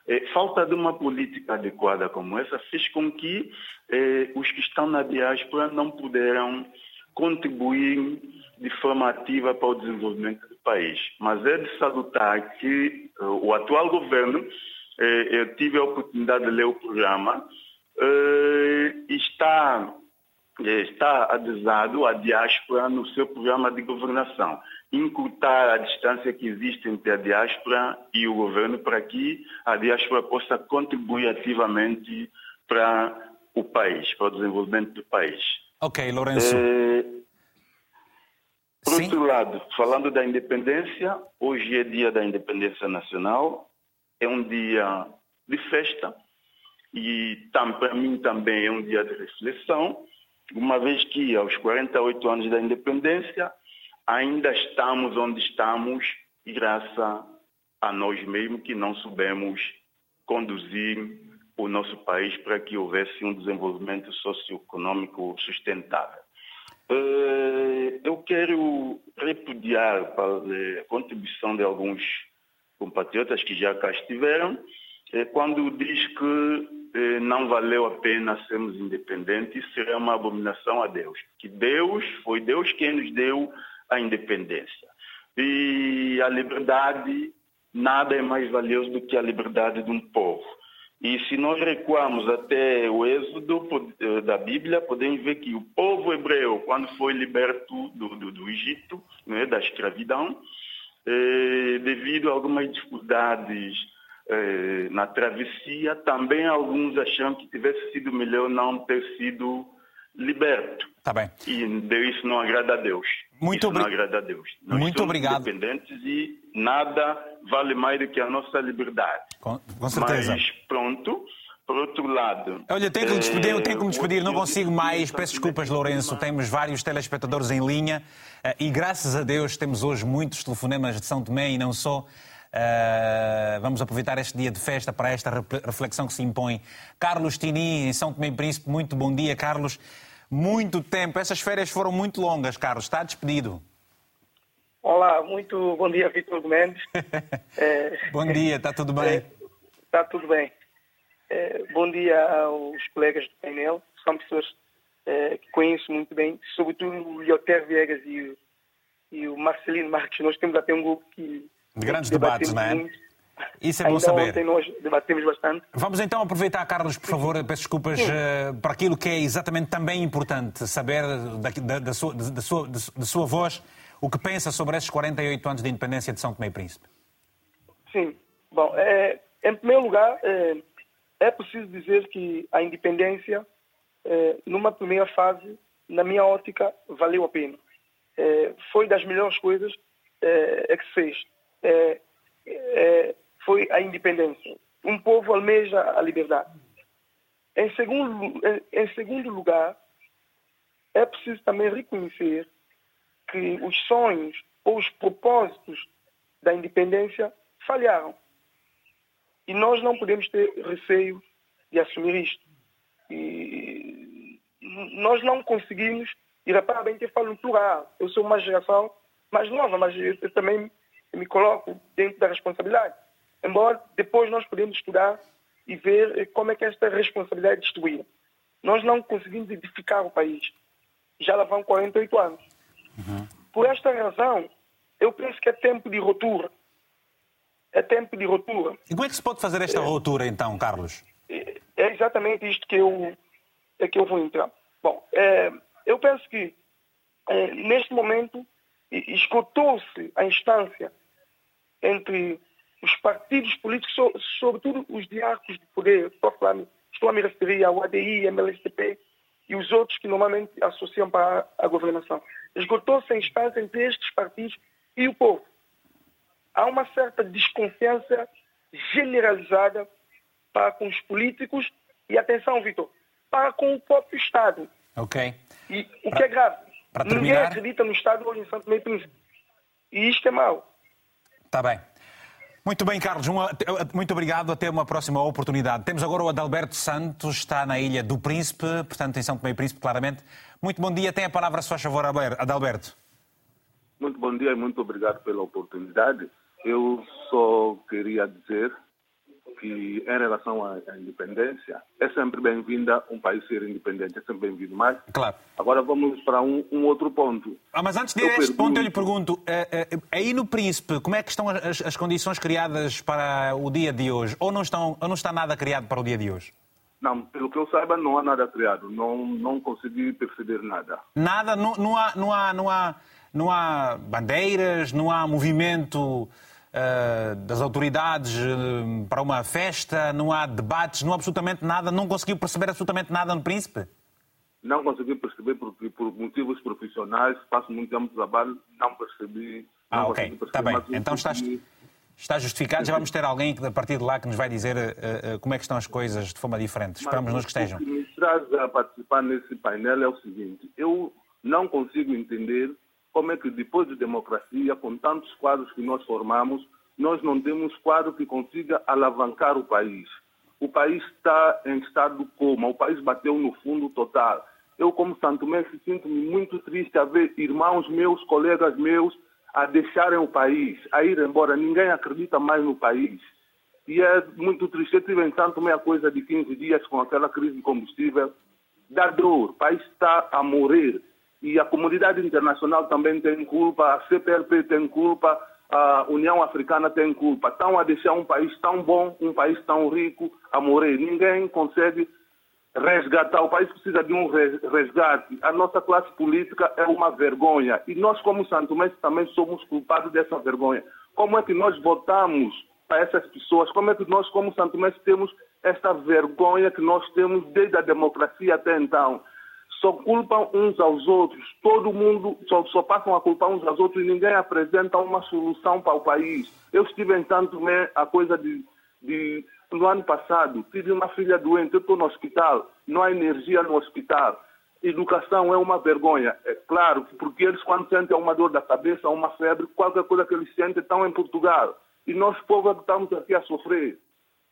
É, falta de uma política adequada como essa fez com que é, os que estão na diáspora não puderam contribuir de forma ativa para o desenvolvimento país. Mas é de salutar que uh, o atual governo, eh, eu tive a oportunidade de ler o programa, eh, está, está adesado à diáspora no seu programa de governação. Encurtar a distância que existe entre a diáspora e o governo para que a diáspora possa contribuir ativamente para o país, para o desenvolvimento do país. Ok, Lourenço. Por Sim. outro lado, falando da independência, hoje é dia da independência nacional, é um dia de festa e para mim também é um dia de reflexão, uma vez que aos 48 anos da independência ainda estamos onde estamos graças a nós mesmos que não soubemos conduzir o nosso país para que houvesse um desenvolvimento socioeconômico sustentável. Eh, eu quero repudiar a contribuição de alguns compatriotas que já cá estiveram, eh, quando diz que eh, não valeu a pena sermos independentes, será uma abominação a Deus. Que Deus, foi Deus quem nos deu a independência. E a liberdade, nada é mais valioso do que a liberdade de um povo. E se nós recuarmos até o êxodo eh, da Bíblia, podemos ver que o povo hebreu, quando foi liberto do, do, do Egito, né, da escravidão, eh, devido a algumas dificuldades eh, na travessia, também alguns acham que tivesse sido melhor não ter sido liberto. Tá bem. E isso não agrada a Deus. Muito obrigado. Não agrada a Deus. Nós Muito obrigado. independentes e nada vale mais do que a nossa liberdade. Com, com certeza. Mas pronto. Por outro lado. Olha, tenho que me despedir, eu tenho que me despedir, não consigo mais. Peço desculpas, Lourenço. Temos vários telespectadores em linha eh, e graças a Deus temos hoje muitos telefonemas de São Tomé e não só. Uh, vamos aproveitar este dia de festa para esta reflexão que se impõe. Carlos Tini, em São Tomé e Príncipe, muito bom dia, Carlos. Muito tempo, essas férias foram muito longas, Carlos. Está despedido. Olá, muito bom dia, Vitor Mendes. é, [LAUGHS] bom dia, está tudo bem? É, está tudo bem. É, bom dia aos colegas do painel, são pessoas é, que conheço muito bem, sobretudo o Lioter Viegas e o, e o Marcelino Marques. Nós temos até um grupo que. De grandes debates, não é? Muito. Isso é bom Ainda saber. Ontem nós debatemos bastante. Vamos então aproveitar, Carlos, por favor, peço desculpas uh, para aquilo que é exatamente também importante, saber da, da, da, sua, da, sua, da sua voz o que pensa sobre esses 48 anos de independência de São Tomé e Príncipe. Sim. Bom, é, em primeiro lugar, é, é preciso dizer que a independência, é, numa primeira fase, na minha ótica, valeu a pena. Foi das melhores coisas é, que se fez. Foi a independência. Um povo almeja a liberdade. Em segundo, em segundo lugar, é preciso também reconhecer que os sonhos ou os propósitos da independência falharam. E nós não podemos ter receio de assumir isto. E nós não conseguimos, e repara bem que eu falo plural, eu sou uma geração mais nova, mas eu também me coloco dentro da responsabilidade. Embora depois nós podemos estudar e ver como é que esta responsabilidade é distribuída. Nós não conseguimos edificar o país. Já lá vão 48 anos. Uhum. Por esta razão, eu penso que é tempo de ruptura é tempo de ruptura. E como é que se pode fazer esta ruptura, então, Carlos? É, é exatamente isto que eu, é que eu vou entrar. Bom, é, eu penso que é, neste momento esgotou-se a instância entre os partidos políticos, sobretudo os diarcos de poder, estou a me referir ao ADI, MLSTP e os outros que normalmente associam para a governação. Esgotou-se a instância entre estes partidos e o povo há uma certa desconfiança generalizada para com os políticos e, atenção, Vitor, para com o próprio Estado. Ok. E o que é grave, ninguém acredita no Estado hoje em Santo Tomé e Príncipe. E isto é mau. Está bem. Muito bem, Carlos. Uma, muito obrigado. Até uma próxima oportunidade. Temos agora o Adalberto Santos, está na Ilha do Príncipe, portanto, em São Tomé e Príncipe, claramente. Muito bom dia. Tem a palavra, se faz favor, Adalberto. Muito bom dia e muito obrigado pela oportunidade. Eu só queria dizer que, em relação à, independência, é sempre bem-vinda um país ser independente, é sempre bem-vindo. Mas, claro. agora vamos para um, um outro ponto. Ah, mas antes de ir a este ponto, eu lhe pergunto: eh, eh, aí no Príncipe, como é que estão as, as condições criadas para o dia de hoje? Ou não, estão, ou não está nada criado para o dia de hoje? Não, pelo que eu saiba, não há nada criado. Não, não consegui perceber nada. Nada? Não, não, há, não, há, não, há, não há bandeiras? Não há movimento uh, das autoridades uh, para uma festa, não há debates, não há absolutamente nada, não conseguiu perceber absolutamente nada no Príncipe? Não consegui perceber porque, por motivos profissionais, faço muito tempo de trabalho, não percebi. Não ah, ok, está bem. Então estás, está justificado, já vamos ter alguém que, a partir de lá que nos vai dizer uh, como é que estão as coisas de forma diferente. Esperamos nós que estejam. O que me traz a participar nesse painel é o seguinte, eu não consigo entender como é que depois de democracia, com tantos quadros que nós formamos, nós não temos quadro que consiga alavancar o país. O país está em estado de coma, o país bateu no fundo total. Eu, como Santo Mestre, sinto-me muito triste a ver irmãos meus, colegas meus, a deixarem o país, a ir embora. Ninguém acredita mais no país. E é muito triste. Eu tive em Santo Meia coisa de 15 dias com aquela crise de combustível. Dá dor. O país está a morrer e a comunidade internacional também tem culpa, a CPLP tem culpa, a União Africana tem culpa. Estão a deixar um país tão bom, um país tão rico a morrer. Ninguém consegue resgatar. O país precisa de um resgate. A nossa classe política é uma vergonha. E nós, como Santo Mês, também somos culpados dessa vergonha. Como é que nós votamos para essas pessoas? Como é que nós, como Santo Mês, temos esta vergonha que nós temos desde a democracia até então? Só culpam uns aos outros, todo mundo só, só, passam a culpar uns aos outros e ninguém apresenta uma solução para o país. Eu estive em Santo Tomé a coisa de, de, no ano passado, tive uma filha doente, eu estou no hospital, não há energia no hospital. Educação é uma vergonha, é claro, porque eles quando sentem uma dor da cabeça, uma febre, qualquer coisa que eles sentem estão em Portugal. E nós, povo, estamos aqui a sofrer.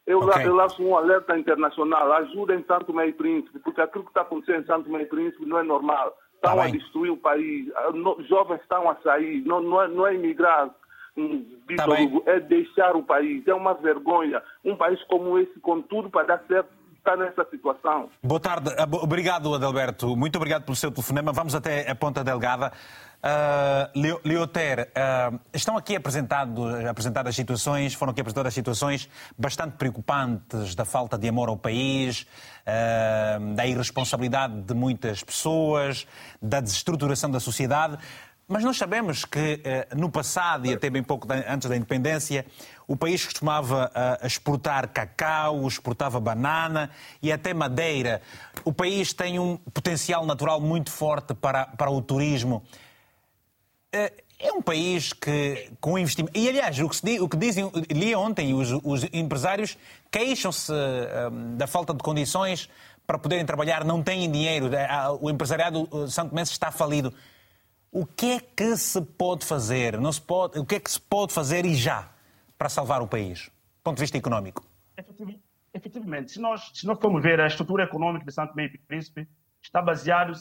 Eu, okay. lanço um alerta internacional, ajudem Santo Meio Príncipe, porque aquilo que está acontecendo em Santo Meio Príncipe não é normal. Estão tá a destruir o país, jovens estão a sair, não, não, é, não é imigrar, um, tá é deixar o país. É uma vergonha. Um país como esse, com tudo para dar certo, está nessa situação. Boa tarde. Obrigado, Adalberto. Muito obrigado pelo seu telefonema. Vamos até a Ponta Delgada. Uh, Leoter, uh, estão aqui apresentadas situações, foram aqui apresentadas situações bastante preocupantes da falta de amor ao país, uh, da irresponsabilidade de muitas pessoas, da desestruturação da sociedade. Mas nós sabemos que no passado, e até bem pouco antes da independência, o país costumava exportar cacau, exportava banana e até madeira. O país tem um potencial natural muito forte para, para o turismo. Eh, é um país que, com investimento. E, aliás, o que, diz, o que dizem, li ontem, os, os empresários queixam-se um, da falta de condições para poderem trabalhar, não têm dinheiro. O empresariado Santo Mense está falido. O que é que se pode fazer? Não se pode, o que é que se pode fazer e já para salvar o país, do ponto de vista económico? Efetivamente, se nós, se nós formos ver a estrutura econômica de Santo Meio e Príncipe, está baseado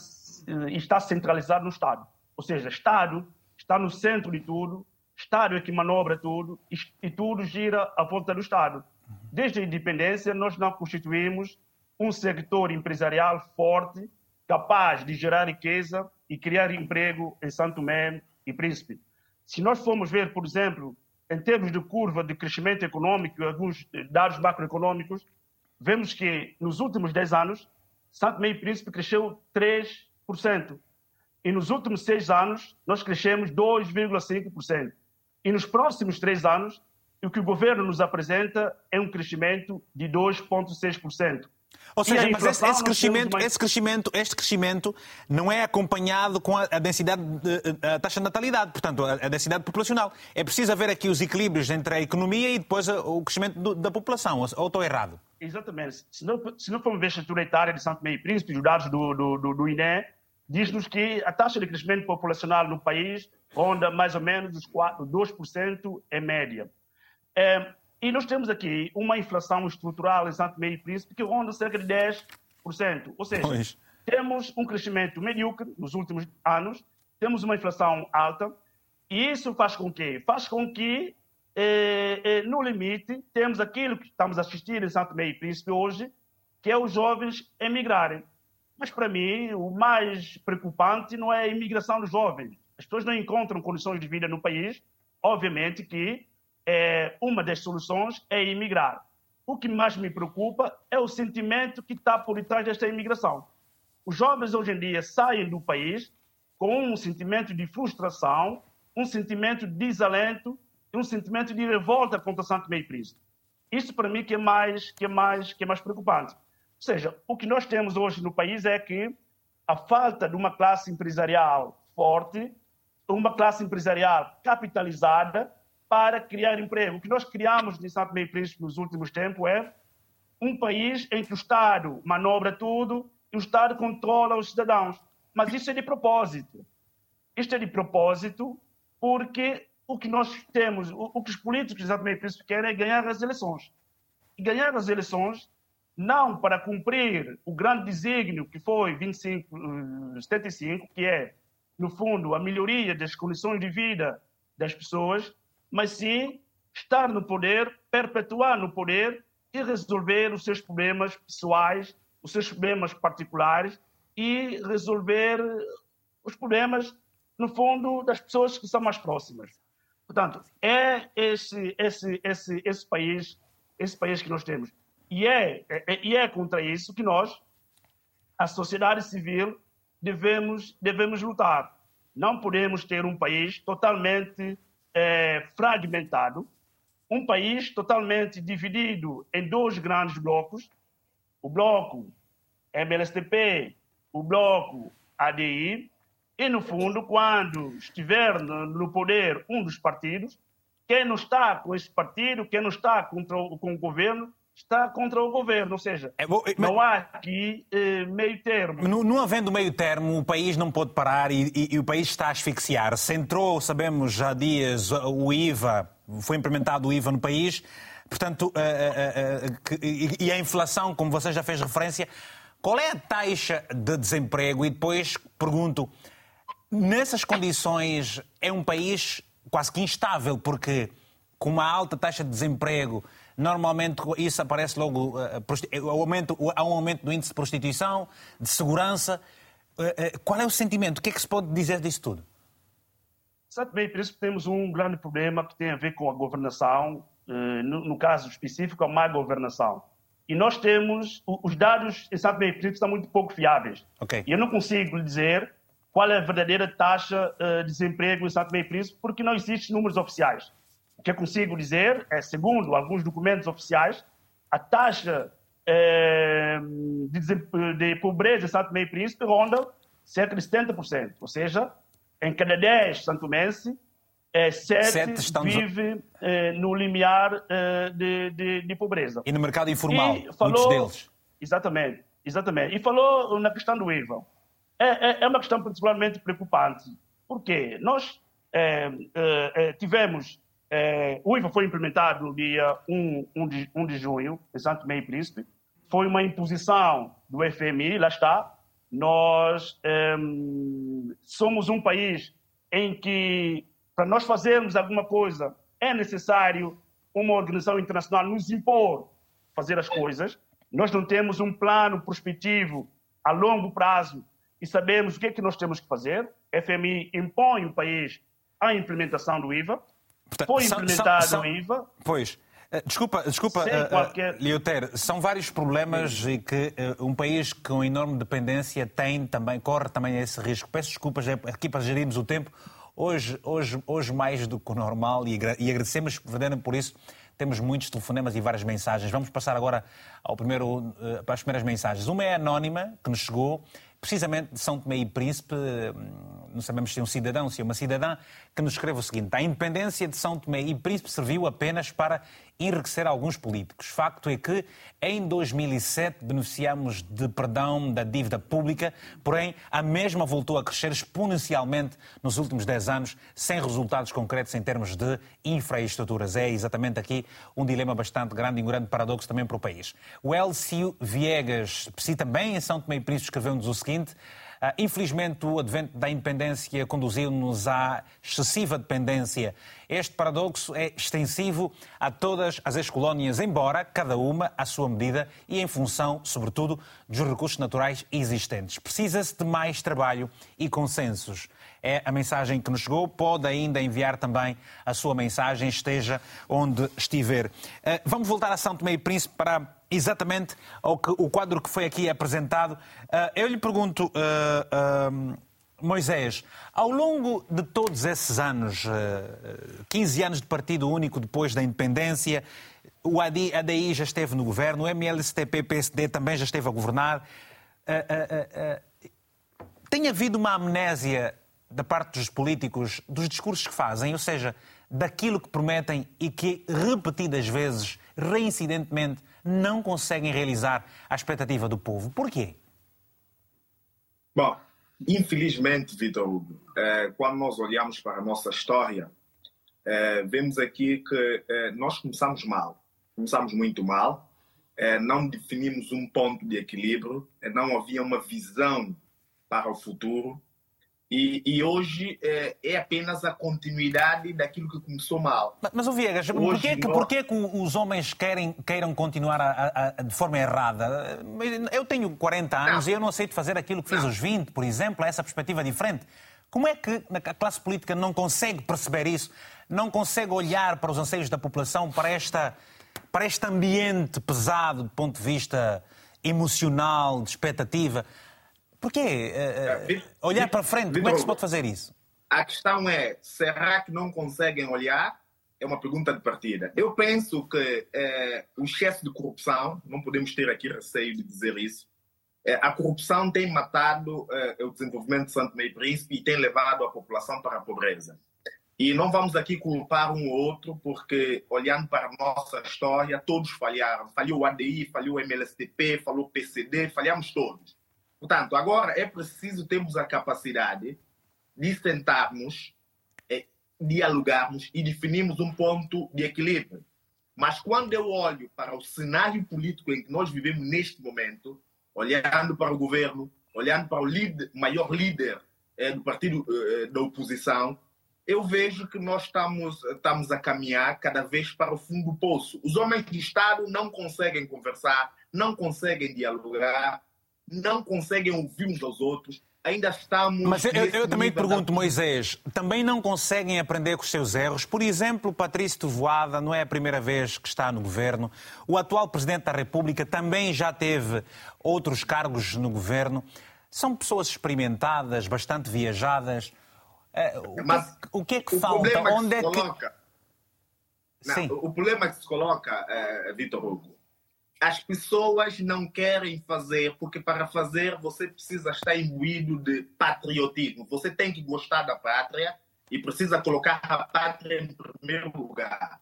e está centralizado no Estado. Ou seja, Estado está no centro de tudo, Estado é que manobra tudo e, tudo gira à volta do Estado. Desde a independência, nós não constituímos um setor empresarial forte, capaz de gerar riqueza e criar emprego em Santo Tomé e Príncipe. Se nós formos ver, por exemplo, em termos de curva de crescimento econômico, alguns dados macroeconômicos, vemos que nos últimos 10 anos, Santo e Príncipe cresceu 3%. E nos últimos seis anos, nós crescemos 2,5%. E nos próximos três anos, o que o governo nos apresenta é um crescimento de 2,6%. Ou seja, mas esse, esse crescimento, mais... esse crescimento, este crescimento não é acompanhado com a, a densidade, de, a taxa de natalidade, portanto, a, a, densidade populacional. É preciso haver aqui os equilíbrios entre a economia e depois o crescimento do, da população. Ou, ou estou errado? Exatamente. Se não, se não formos ver a estrutura etária de Santo Meio Príncipe, os dados do, do, do, do INE, diz-nos que a taxa de crescimento populacional no país ronda mais ou menos os 4, 2% em média. É, e nós temos aqui uma inflação estrutural em Santo Meio e Príncipe que ronda cerca de 10%. Ou seja, pois. temos um crescimento medíocre nos últimos anos, temos uma inflação alta, e isso faz com que? Faz com que, eh, eh, no limite, temos aquilo que estamos a assistir em Santo Meio e Príncipe hoje, que é os jovens emigrarem. Mas, para mim, o mais preocupante não é a imigração dos jovens. As pessoas não encontram condições de vida no país. Obviamente que é, uma das soluções é imigrar. O que mais me preocupa é o sentimento que está por detrás desta imigração. Os jovens hoje em dia saem do país com um sentimento de frustração, um sentimento de desalento e um sentimento de revolta contra Santo Meio Príncipe. Isso para mim que é mais que é mais que é mais preocupante seja, o que nós temos hoje no país é que a falta de uma classe empresarial forte, uma classe empresarial capitalizada para criar emprego. O que nós criamos em Santo Meio Príncipe nos últimos tempos é um país em que o Estado manobra tudo e o Estado controla os cidadãos. Mas isso é de propósito. Isto é de propósito porque o que nós temos, o, que os políticos de Santo Meio Príncipe querem é ganhar as eleições. E ganhar as eleições não para cumprir o grande desígnio que foi 2575, que é, no fundo, a melhoria das condições de vida das pessoas, mas sim estar no poder, perpetuar no poder e resolver os seus problemas pessoais, os seus problemas particulares e resolver os problemas, no fundo, das pessoas que são mais próximas. Portanto, é esse, esse, esse, esse país, esse país que nós temos. E é, é, e é contra isso que nós, a sociedade civil, devemos, devemos lutar. Não podemos ter um país totalmente é, fragmentado, um país totalmente dividido em dois grandes blocos, o bloco MLSTP, o bloco ADI, e, no fundo, quando estiver no poder um dos partidos, quem não está com esse partido, quem não está contra com o governo, está contra o governo. Ou seja, é, bom, mas, não há aqui eh, meio termo. Não, não, havendo meio termo, o país não pode parar e, e, e o país está a asfixiar. Se entrou, sabemos já há dias, o IVA, foi implementado o IVA no país. Portanto, uh, uh, uh, que, e, e a inflação, como você já fez referência, qual é a taxa de desemprego? E depois pergunto, nessas condições é um país quase que instável, porque com uma alta taxa de desemprego, normalmente isso aparece logo, aumento, há um aumento do índice de prostituição, de segurança. Qual é o sentimento? O que é que se pode dizer disso tudo? Sabe bem, por isso temos um grande problema que tem a ver com a governação, no, no caso específico, a má governação. E nós temos os dados, sabe bem, por isso são muito pouco fiáveis. Okay. E eu não consigo lhe dizer qual é a verdadeira taxa uh, de desemprego em Tomé e Príncipe, porque não existem números oficiais. O que eu consigo dizer é, segundo alguns documentos oficiais, a taxa uh, de, de, pobreza em Tomé e Príncipe ronda cerca de 70%. Ou seja, em cada 10 santomenses, é, 7, sete estamos... vive eh, no limiar de, de, de, pobreza. E no mercado informal, falou, muitos deles. Exatamente, exatamente. E falou na questão do IVA é, é, é uma questão particularmente preocupante. Porque nós tivemos. É, o IVA foi implementado no dia 1, 1, de, 1 de junho, em Santo Tomé e Príncipe. Foi uma imposição do FMI, lá está. Nós somos um país em que, para nós fazermos alguma coisa, é necessário uma organização internacional nos impor fazer as coisas. Nós não temos um plano prospectivo a longo prazo e sabemos o que é que nós temos que fazer. A FMI impõe o país à implementação do IVA. Portanto, Foi implementado são, são, o IVA. Pois. Eh, desculpa, desculpa uh, qualquer... Lioter, são vários problemas Sim. e que um país com enorme dependência tem também, corre também esse risco. Peço desculpas aqui para gerirmos o tempo. Hoje, hoje, hoje mais do que o normal e, e agradecemos por isso. Temos muitos telefonemas e várias mensagens. Vamos passar agora ao primeiro, para as primeiras mensagens. Uma é anónima, que nos chegou, precisamente de São Tomé e Príncipe, hum, não sabemos se é um cidadão, se é uma cidadã, que nos escreve o seguinte: a independência de São Tomé e Príncipe serviu apenas para enriquecer alguns políticos. Facto é que, em 2007, beneficiamos de perdão da dívida pública, porém, a mesma voltou a crescer exponencialmente nos últimos 10 anos, sem resultados concretos em termos de infraestruturas. É exatamente aqui um dilema bastante grande e um grande paradoxo também para o país. O Elcio Viegas, também em São Tomé e Príncipe, escreveu-nos o seguinte. Ah, infelizmente, o advento da independência conduziu-nos à excessiva dependência. Este paradoxo é extensivo a todas as ex-colónias, embora cada uma à sua medida e em função, sobretudo, dos recursos naturais existentes. Precisa-se de mais trabalho e consensos. É a mensagem que nos chegou. Pode ainda enviar também a sua mensagem, esteja onde estiver. Ah, vamos voltar a São Tomé e Príncipe para exatamente ao que, o quadro que foi aqui apresentado. Uh, eu lhe pergunto, uh, Moisés, ao longo de todos esses anos, 15 anos de partido único depois da independência, o ADI já esteve no governo, o MLSTP-PSD também já esteve a governar. tem havido uma amnésia da parte dos políticos dos discursos que fazem, ou seja, daquilo que prometem e que repetidas vezes, reincidentemente, não conseguem realizar a expectativa do povo. Porquê? Bom, infelizmente, Vitor Hugo, é, quando nós olhamos para a nossa história, é, vemos aqui que é, nós começamos mal. Começamos muito mal, não definimos um ponto de equilíbrio, não havia uma visão para o futuro e, e hoje é, é, apenas a continuidade daquilo que começou mal. Mas, mas o Viegas, porquê, que, porquê que os homens querem, queiram continuar a, a, a, de forma errada? Eu tenho 40 anos não. e eu não aceito fazer aquilo que fiz não. aos 20, por exemplo, essa perspectiva diferente. Como é que a classe política não consegue perceber isso? Não consegue olhar para os anseios da população, para, esta, para este ambiente pesado do ponto de vista emocional, de expectativa? Porquê? Uh, olhar para frente, como é que se pode fazer isso? A questão é, será que não conseguem olhar? É uma pergunta de partida. Eu penso que eh, o excesso de corrupção, não podemos ter aqui receio de dizer isso, eh, a corrupção tem matado o desenvolvimento de Santo Meio Príncipe e tem levado a população para a pobreza. E não vamos aqui culpar um ou outro, porque olhando para a nossa história, todos falharam. Falhou o ADI, falhou o MLSTP, falhou o PCD, falhamos todos. Portanto, agora é preciso termos a capacidade de sentarmos, é, dialogarmos e definirmos um ponto de equilíbrio. Mas quando eu olho para o cenário político em que nós vivemos neste momento, olhando para o governo, olhando para o líder, maior líder é, do partido é, da oposição, eu vejo que nós estamos, estamos a caminhar cada vez para o fundo do poço. Os homens de Estado não conseguem conversar, não conseguem dialogar, não conseguem ouvir uns aos outros. Ainda estamos. Mas eu, eu também pergunto, da... Moisés, também não conseguem aprender com os seus erros? Por exemplo, Patrício Tovoada não é a primeira vez que está no governo. O atual Presidente da República também já teve outros cargos no governo. São pessoas experimentadas, bastante viajadas. Eh, o, Mas que, o que é que falta? Onde é que. Coloca... Não. O problema que se coloca, uh, Vitor Hugo, as pessoas não querem fazer, porque para fazer você precisa estar imbuído de patriotismo. Você tem que gostar da pátria e precisa colocar a pátria em primeiro lugar.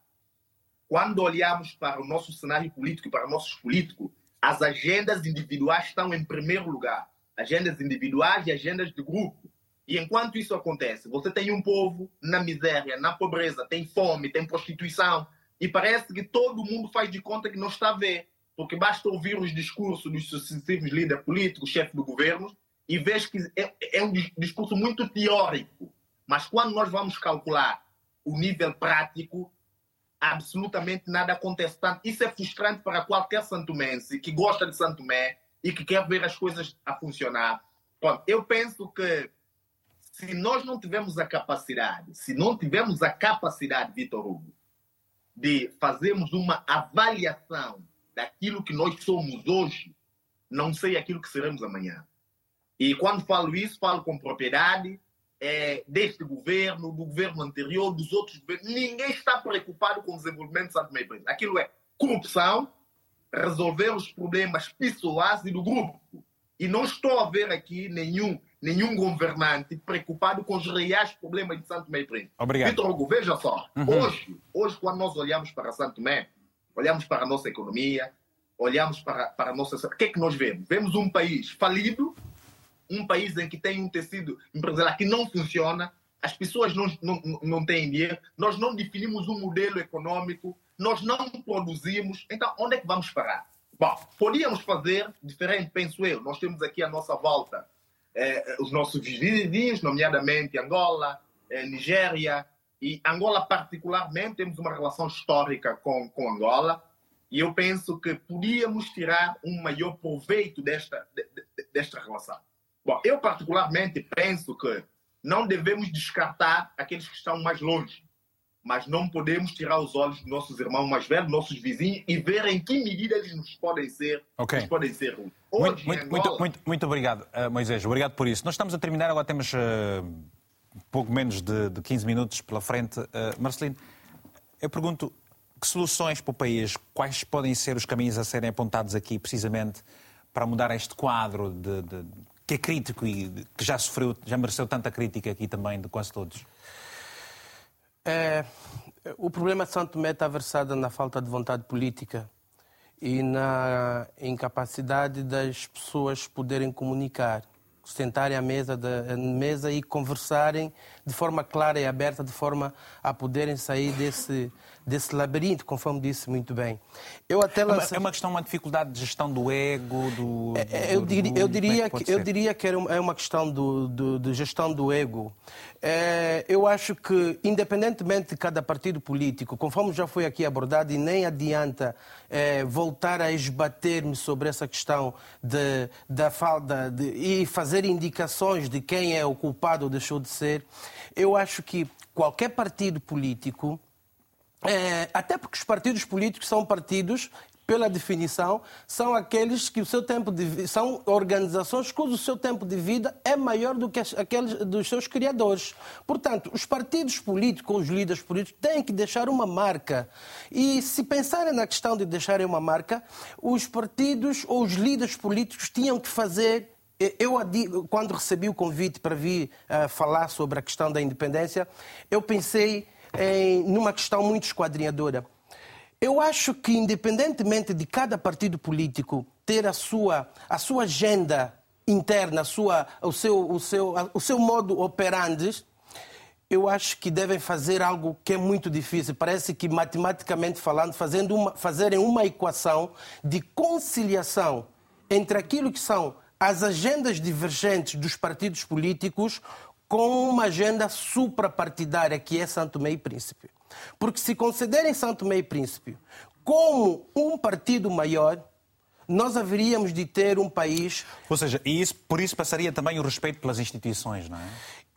Quando olhamos para o nosso cenário político para nossos políticos, as agendas individuais estão em primeiro lugar. Agendas individuais e agendas de grupo. E enquanto isso acontece, você tem um povo na miséria, na pobreza, tem fome, tem prostituição, e parece que todo mundo faz de conta que não está a ver porque basta ouvir os discursos dos sucessivos líderes políticos, chefes do governo, e vês que é, é, um discurso muito teórico. Mas quando nós vamos calcular o nível prático, absolutamente nada acontece. Tanto, isso é frustrante para qualquer santomense que gosta de Santo e que quer ver as coisas a funcionar. Bom, eu penso que se nós não tivermos a capacidade, se não tivermos a capacidade, Vitor Hugo, de fazermos uma avaliação daquilo que nós somos hoje, não sei aquilo que seremos amanhã. E quando falo isso, falo com propriedade é, deste governo, do governo anterior, dos outros governos. Ninguém está preocupado com o desenvolvimento de Santo Príncipe. Aquilo é corrupção, resolver os problemas pessoais e do grupo. E não estou a ver aqui nenhum, nenhum governante preocupado com os reais problemas de Santo Meio Príncipe. Obrigado. Vitor Hugo, veja só. Uhum. Hoje, hoje, quando nós olhamos para Santo Meio, olhamos para a nossa economia, olhamos para, para a nossa. O que é que nós vemos? Vemos um país falido, um país em que tem um tecido empresarial que não funciona, as pessoas não, não, não têm dinheiro, nós não definimos um modelo econômico, nós não produzimos. Então, onde é que vamos parar? Bom, podíamos fazer diferente, penso eu. Nós temos aqui à nossa volta eh, os nossos vizinhos, nomeadamente Angola, eh, Nigéria, e Angola, particularmente, temos uma relação histórica com, com Angola e eu penso que podíamos tirar um maior proveito desta, de, desta relação. Bom, eu particularmente penso que não devemos descartar aqueles que estão mais longe, mas não podemos tirar os olhos dos nossos irmãos mais velhos, nossos vizinhos, e ver em que medida eles nos podem ser, okay. nos podem ser Hoje, muito, Angola... muito, muito, muito, obrigado, uh, Moisés. Obrigado por isso. Nós estamos a terminar, agora temos uh, pouco menos de, de 15 minutos pela frente. Uh, Marcelino, eu pergunto que soluções para o país, quais podem ser os caminhos a serem apontados aqui, precisamente, para mudar este quadro de, de, que é crítico e que já sofreu, já mereceu tanta crítica aqui também de quase todos? É, o problema de Santo Tomé está versado na falta de vontade política e na incapacidade das pessoas poderem comunicar sentarem à mesa, de, mesa e conversarem de forma clara e aberta, de forma a poderem sair desse, desse labirinto, conforme disse muito bem. Eu até lance... É uma questão, uma dificuldade de gestão do ego, do. É, eu, diria, eu, diria que, eu diria que é uma questão do, do, de gestão do ego. É, eu acho que, independentemente de cada partido político, conforme já foi aqui abordado, e nem adianta é, voltar a esbater-me sobre essa questão de, da falta de, e fazer indicações de quem é o culpado ou deixou de ser, eu acho que qualquer partido político. É, até porque os partidos políticos são partidos pela definição, são aqueles que o seu tempo de são organizações cujo seu tempo de vida é maior do que aqueles dos seus criadores. Portanto, os partidos políticos, os líderes políticos têm que deixar uma marca. E se pensarem na questão de deixarem uma marca, os partidos ou os líderes políticos tinham que fazer eu, quando recebi o convite para vir uh, falar sobre a questão da independência, eu pensei em numa questão muito esquadrinhadora. Eu acho que, independentemente de cada partido político ter a sua, a sua agenda interna, a sua, o, seu, o, seu, o seu modo operandi, eu acho que devem fazer algo que é muito difícil. Parece que, matematicamente falando, fazendo uma, fazerem uma equação de conciliação entre aquilo que são as agendas divergentes dos partidos políticos com uma agenda suprapartidária, que é Santo Meio Príncipe. Porque se considerem Santo Meio Príncipe como um partido maior, nós haveríamos de ter um país. Ou seja, e isso, por isso passaria também o respeito pelas instituições, não é?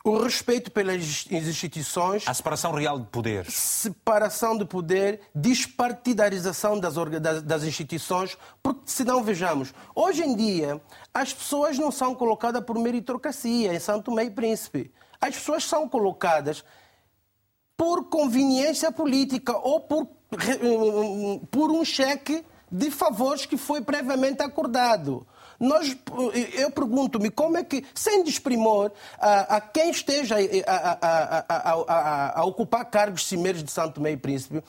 O respeito pelas instituições. A separação real de poder. Separação de poder, despartidarização das, das, das instituições, porque se não vejamos, hoje em dia as pessoas não são colocadas por meritocracia em Santo e Príncipe. As pessoas são colocadas por conveniência política ou por, por um cheque de favores que foi previamente acordado. Nós, eu pergunto-me como é que, sem desprimor a, a quem esteja a, a, a, ocupar cargos cimeiros de Santo e Príncipe,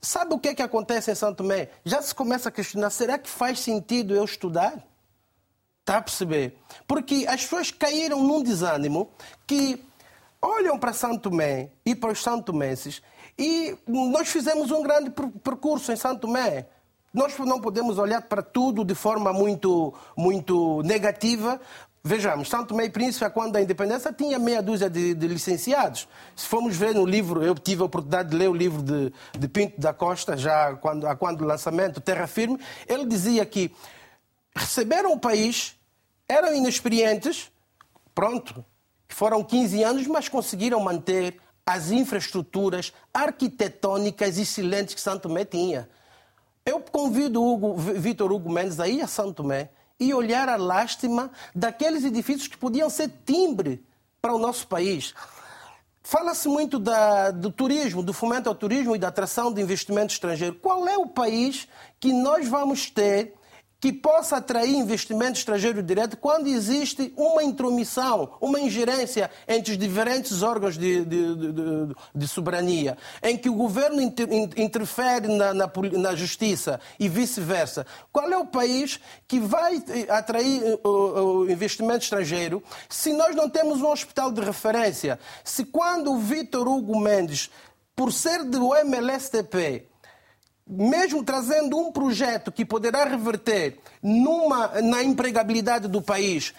sabe o que é que acontece em Santo Tomé? Já se começa a questionar, será que faz sentido eu estudar? Está a perceber? Porque as pessoas caíram num desânimo que olham para Santo Tomé e para os santomenses e nós fizemos um grande percurso em Santo Tomé. Nós não podemos olhar para tudo de forma muito, muito negativa. Vejamos, Santo Tomé e Príncipe, quando a independência, tinha meia dúzia de, de, licenciados. Se formos ver no livro, eu tive a oportunidade de ler o livro de, de Pinto da Costa, já quando, quando o lançamento, Terra Firme, ele dizia que receberam o país, eram inexperientes, pronto, foram 15 anos, mas conseguiram manter as infraestruturas arquitetônicas excelentes que Santo Tomé tinha. Eu convido o Vitor Hugo Mendes a ir a Santo Tomé e olhar a lástima daqueles edifícios que podiam ser timbre para o nosso país. Fala-se muito da, do turismo, do fomento ao turismo e da atração de investimento estrangeiro. Qual é o país que nós vamos ter que possa atrair investimento estrangeiro direto quando existe uma intromissão, uma ingerência entre os diferentes órgãos de, de, de, de soberania, em que o governo inter, interfere na, na, na justiça e vice-versa. Qual é o país que vai atrair o, o investimento estrangeiro se nós não temos um hospital de referência? Se quando o Vitor Hugo Mendes, por ser do MLSTP, mesmo trazendo um projeto que poderá reverter numa, na empregabilidade do país,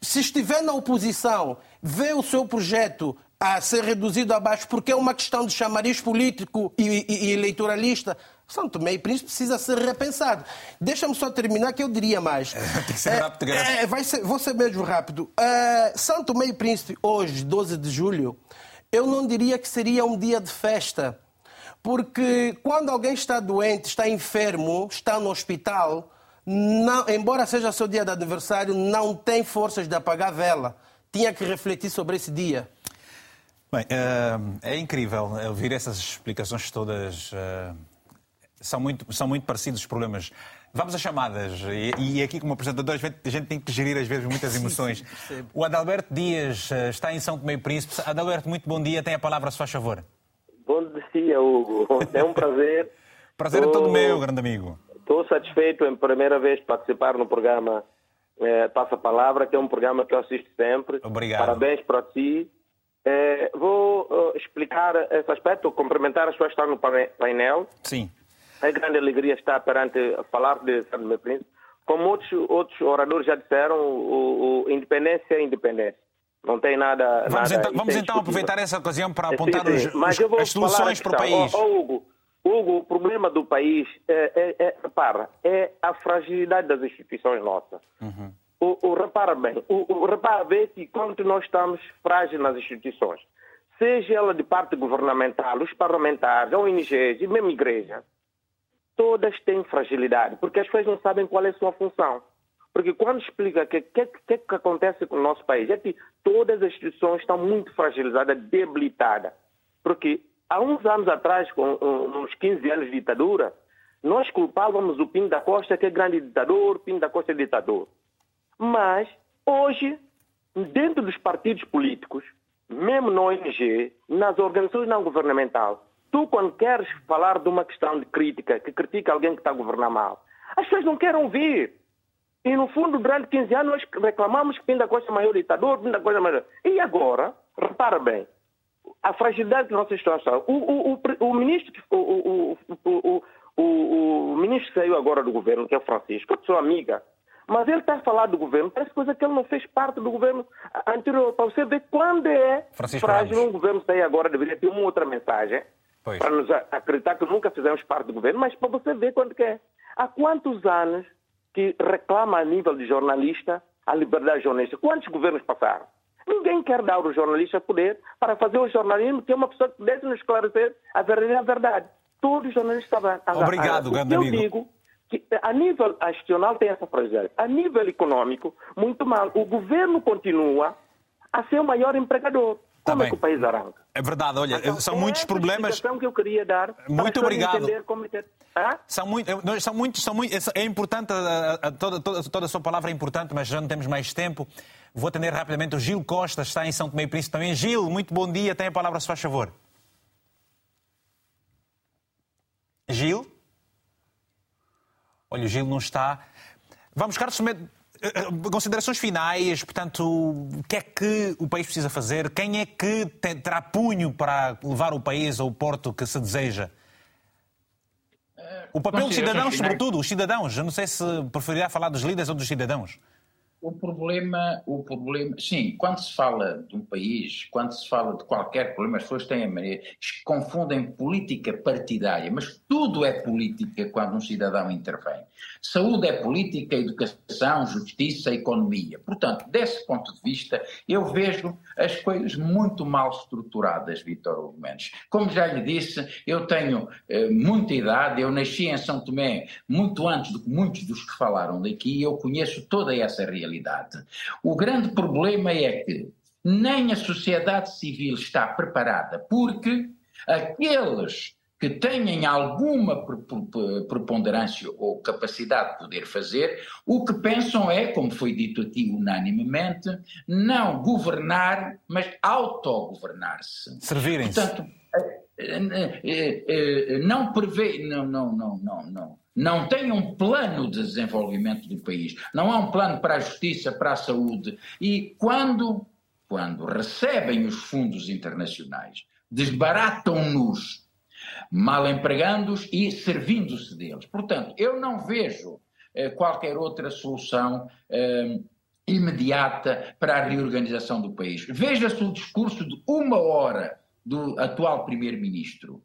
se estiver na oposição, vê o seu projeto a ser reduzido abaixo porque é uma questão de chamariz político e, e, e eleitoralista, São Tomé e Príncipe precisa ser repensado. Deixa-me só terminar que eu diria mais. [LAUGHS] Tem que ser rápido, é, é, vai ser, Vou ser mesmo rápido. Uh, São Tomé e Príncipe, hoje, 12 de julho, eu não diria que seria um dia de festa porque quando alguém está doente, está enfermo, está no hospital, não, embora seja seu dia de aniversário, não tem forças de apagar a vela. Tinha que refletir sobre esse dia. Bem, uh, é incrível ouvir essas explicações todas. Uh, são, muito, são muito parecidos os problemas. Vamos às chamadas. E, e aqui, como apresentador, a gente tem que gerir às vezes muitas [LAUGHS] emoções. Sim, o Adalberto Dias está em São Tomé e Príncipe. Adalberto, muito bom dia. Tem a palavra, se faz favor. Bom dia, Hugo. [LAUGHS] É um prazer. prazer Tô... é todo meu, grande amigo. Estou satisfeito em primeira vez participar no programa é, Passa a Palavra, que é um programa que eu assisto sempre. Obrigado. Parabéns para ti É, vou uh, explicar esse aspecto, cumprimentar as pessoas que estão no painel. Sim. É grande alegria estar perante falar de Santo Tomé Príncipe. Como outros, outros oradores já disseram, o, o independência é independência. Não tem nada. Vamos nada então, vamos então aproveitar essa ocasião para apontar sim, sim. Os, os, as soluções para o país. Oh, oh, Hugo, Hugo, o problema do país é, é, é, repara, é a fragilidade das instituições nossas. Uhum. O, o, repara bem, o, o, repara bem que quando nós estamos frágeis nas instituições, seja ela de parte governamental, os parlamentares, a ONGs e mesmo a igreja, todas têm fragilidade, porque as pessoas não sabem qual é a sua função. Porque quando explica o que, que, que, que acontece com o nosso país, é que todas as instituições estão muito fragilizadas, debilitadas. Porque há uns anos atrás, com uns 15 anos de ditadura, nós culpávamos o Pinto da Costa, que é grande ditador, Pinto da Costa é ditador. Mas, hoje, dentro dos partidos políticos, mesmo na ONG, nas organizações não governamentais, tu, quando queres falar de uma questão de crítica, que critica alguém que está a governar mal, as pessoas não querem ouvir. E, no fundo, durante 15 anos, nós reclamamos que Pinto da Costa é maior ditador, Pinto da Costa é maior... E agora, repara bem, a fragilidade da nossa situação. O, o, o, o ministro, o, o, o, ministro que saiu agora do governo, que é o Francisco, é sua amiga, mas ele está a falar do governo, parece coisa que ele não fez parte do governo anterior. Para você ver quando é Francisco frágil Ramos. um governo sair agora, deveria ter uma outra mensagem pois. para nos acreditar que nunca fizemos parte do governo, mas para você ver quando é. Há quantos anos que reclama a nível de jornalista a liberdade jornalista? Quantos governos passaram? Ninguém quer dar ao jornalista poder para fazer o jornalismo ter uma pessoa que pudesse nos esclarecer a verdade. A verdade. Todos os jornalistas estavam... Obrigado, grande eu amigo. digo que a nível institucional tem essa fragilidade. A nível econômico, muito mal. O governo continua a ser o maior empregador. Tá Como tá é que o país arranca? É verdade, olha, então, são muitos problemas. que eu queria dar muito obrigado. Como... Ah? São, muito, são muitos, são muito, é importante, a, a, toda, toda, toda a sua palavra é importante, mas já não temos mais tempo. Vou atender rapidamente o Gil Costa, está em São Tomé e Príncipe também. Gil, muito bom dia, tem a palavra, se faz favor. Gil? Olha, o Gil não está. Vamos, Carlos, eh, considerações finais, portanto, o que é que o país precisa fazer? Quem é que terá punho para levar o país ao porto que se deseja? O papel dos cidadãos, sobretudo, os cidadãos. Eu não sei se preferirá falar dos líderes ou dos cidadãos. O problema, o problema, sim, quando se fala de um país, quando se fala de qualquer problema, as pessoas têm a maneira, confundem política partidária, mas tudo é política quando um cidadão intervém. Saúde é política, educação, justiça, economia. Portanto, desse ponto de vista, eu vejo as coisas muito mal estruturadas, Vítor Hugo Mendes. Como já lhe disse, eu tenho eh, muita idade, eu nasci em São Tomé muito antes do que muitos dos que falaram daqui, eu conheço toda essa realidade. O grande problema é que nem a sociedade civil está preparada, porque aqueles que tenham alguma preponderância ou capacidade de poder fazer, o que pensam é, como foi dito aqui unanimemente, não governar, mas autogovernar-se. Servirem-se. Portanto, eh, eh, eh, não prevê, não, não, não, não, não. Não tem um plano de desenvolvimento do país, não há um plano para a justiça, para a saúde. E quando, quando recebem os fundos internacionais, desbaratam-nos mal empregando-os e servindo-se deles. Portanto, eu não vejo eh, qualquer outra solução eh, imediata para a reorganização do país. Veja-se o discurso de uma hora do atual primeiro-ministro.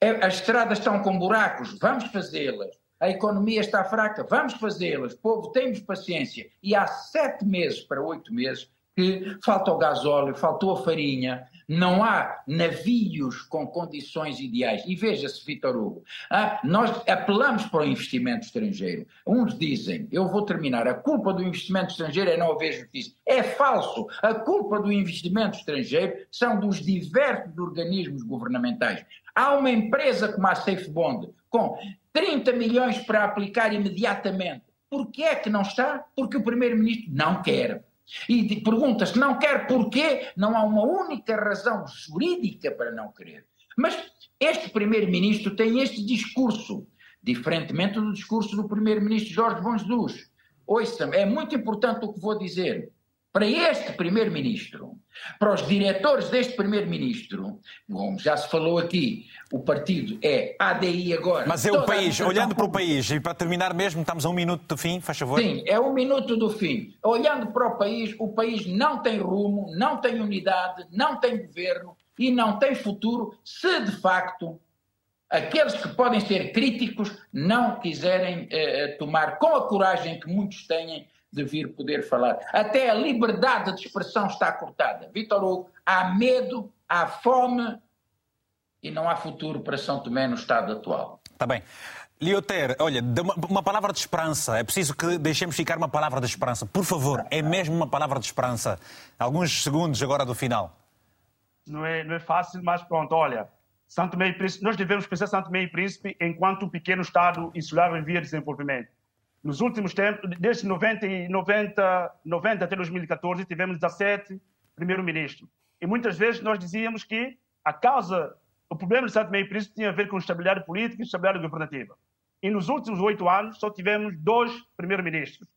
É, as estradas estão com buracos, vamos fazê-las. A economia está fraca, vamos fazê-las. Povo, temos paciência. E há sete meses para oito meses que falta o gasóleo, faltou a farinha, não há navios com condições ideais. E veja-se, Vitor Hugo, ah, nós apelamos para o investimento estrangeiro. Uns dizem, eu vou terminar, a culpa do investimento estrangeiro é não haver justiça. É falso. A culpa do investimento estrangeiro são dos diversos organismos governamentais. Há uma empresa como a SafeBond com 30 milhões para aplicar imediatamente. Por que é que não está? Porque o Primeiro-Ministro não quer. E pergunta-se, não quer porquê? Não há uma única razão jurídica para não querer. Mas este primeiro-ministro tem este discurso, diferentemente do discurso do primeiro-ministro Jorge Bom Jesus. Ouça-me, é muito importante o que vou dizer. Para este primeiro-ministro, para os diretores deste primeiro-ministro, como já se falou aqui, o partido é ADI agora. Mas é o país, olhando para o país, e para terminar mesmo, estamos a um minuto do fim, faz favor. Sim, é um minuto do fim. Olhando para o país, o país não tem rumo, não tem unidade, não tem governo e não tem futuro se de facto aqueles que podem ser críticos não quiserem eh, tomar com a coragem que muitos têm de vir poder falar. Até a liberdade de expressão está cortada. Vitor Hugo, há medo, há fome e não há futuro para São Tomé no estado atual. Está bem. Lioter, olha, uma palavra de esperança. É preciso que deixemos ficar uma palavra de esperança. Por favor, é mesmo uma palavra de esperança. Alguns segundos agora do final. Não é, não é fácil, mas pronto, olha. Santo Meio Príncipe, nós devemos pensar Santo Meio Príncipe enquanto um pequeno Estado insular em via de desenvolvimento. Nos últimos tempos, desde 90, 90, 90 até 2014, tivemos 17 primeiro-ministros. E muitas vezes nós dizíamos que a causa, o problema de Santo Meio Príncipe tinha a ver com estabilidade política e estabilidade governativa. E nos últimos oito anos só tivemos dois primeiros-ministros.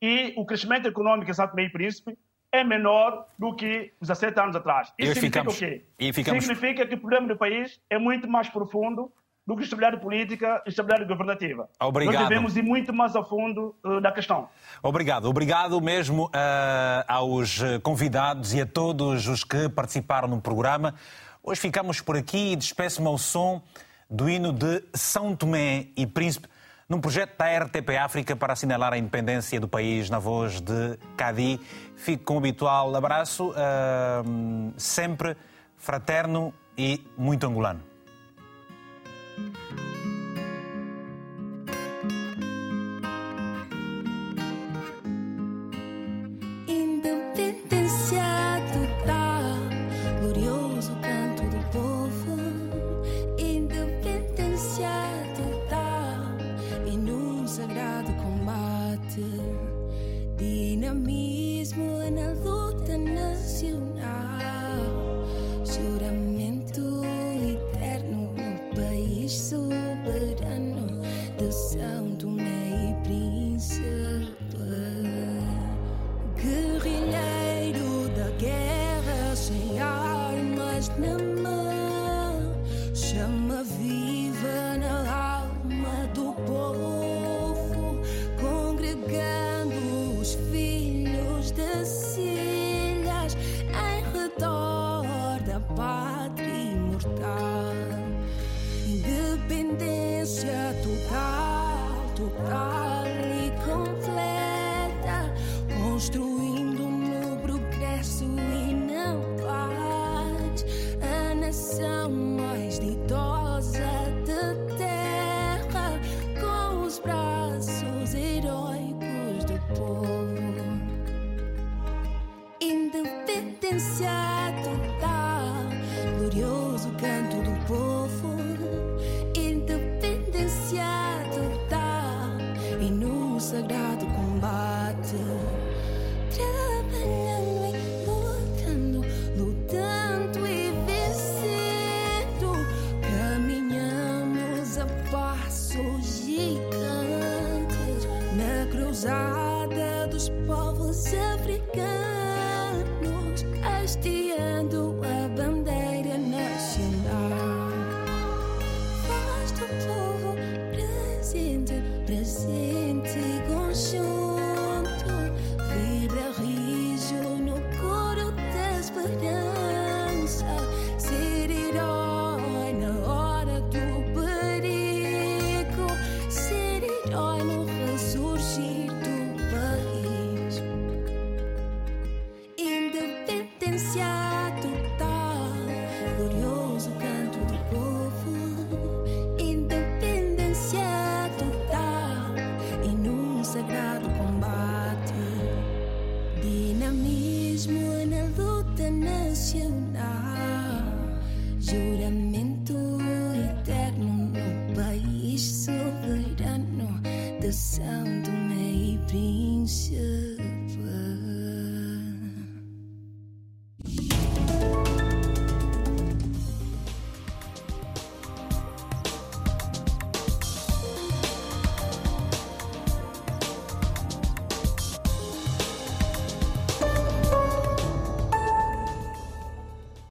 E o crescimento econômico em Santo Meio Príncipe é menor do que 17 anos atrás. Isso significa ficamos, o quê? Ficamos... Significa que o problema do país é muito mais profundo do que estabilidade política e estabilidade governativa. Obrigado. Nós devemos ir muito mais a fundo uh, da questão. Obrigado. Obrigado mesmo uh, aos convidados e a todos os que participaram no programa. Hoje ficamos por aqui e despeço-me ao som do hino de São Tomé e Príncipe, num projeto da RTP África para assinalar a independência do país na voz de Cadi. Fico com o habitual abraço, uh, sempre fraterno e muito angolano. Sound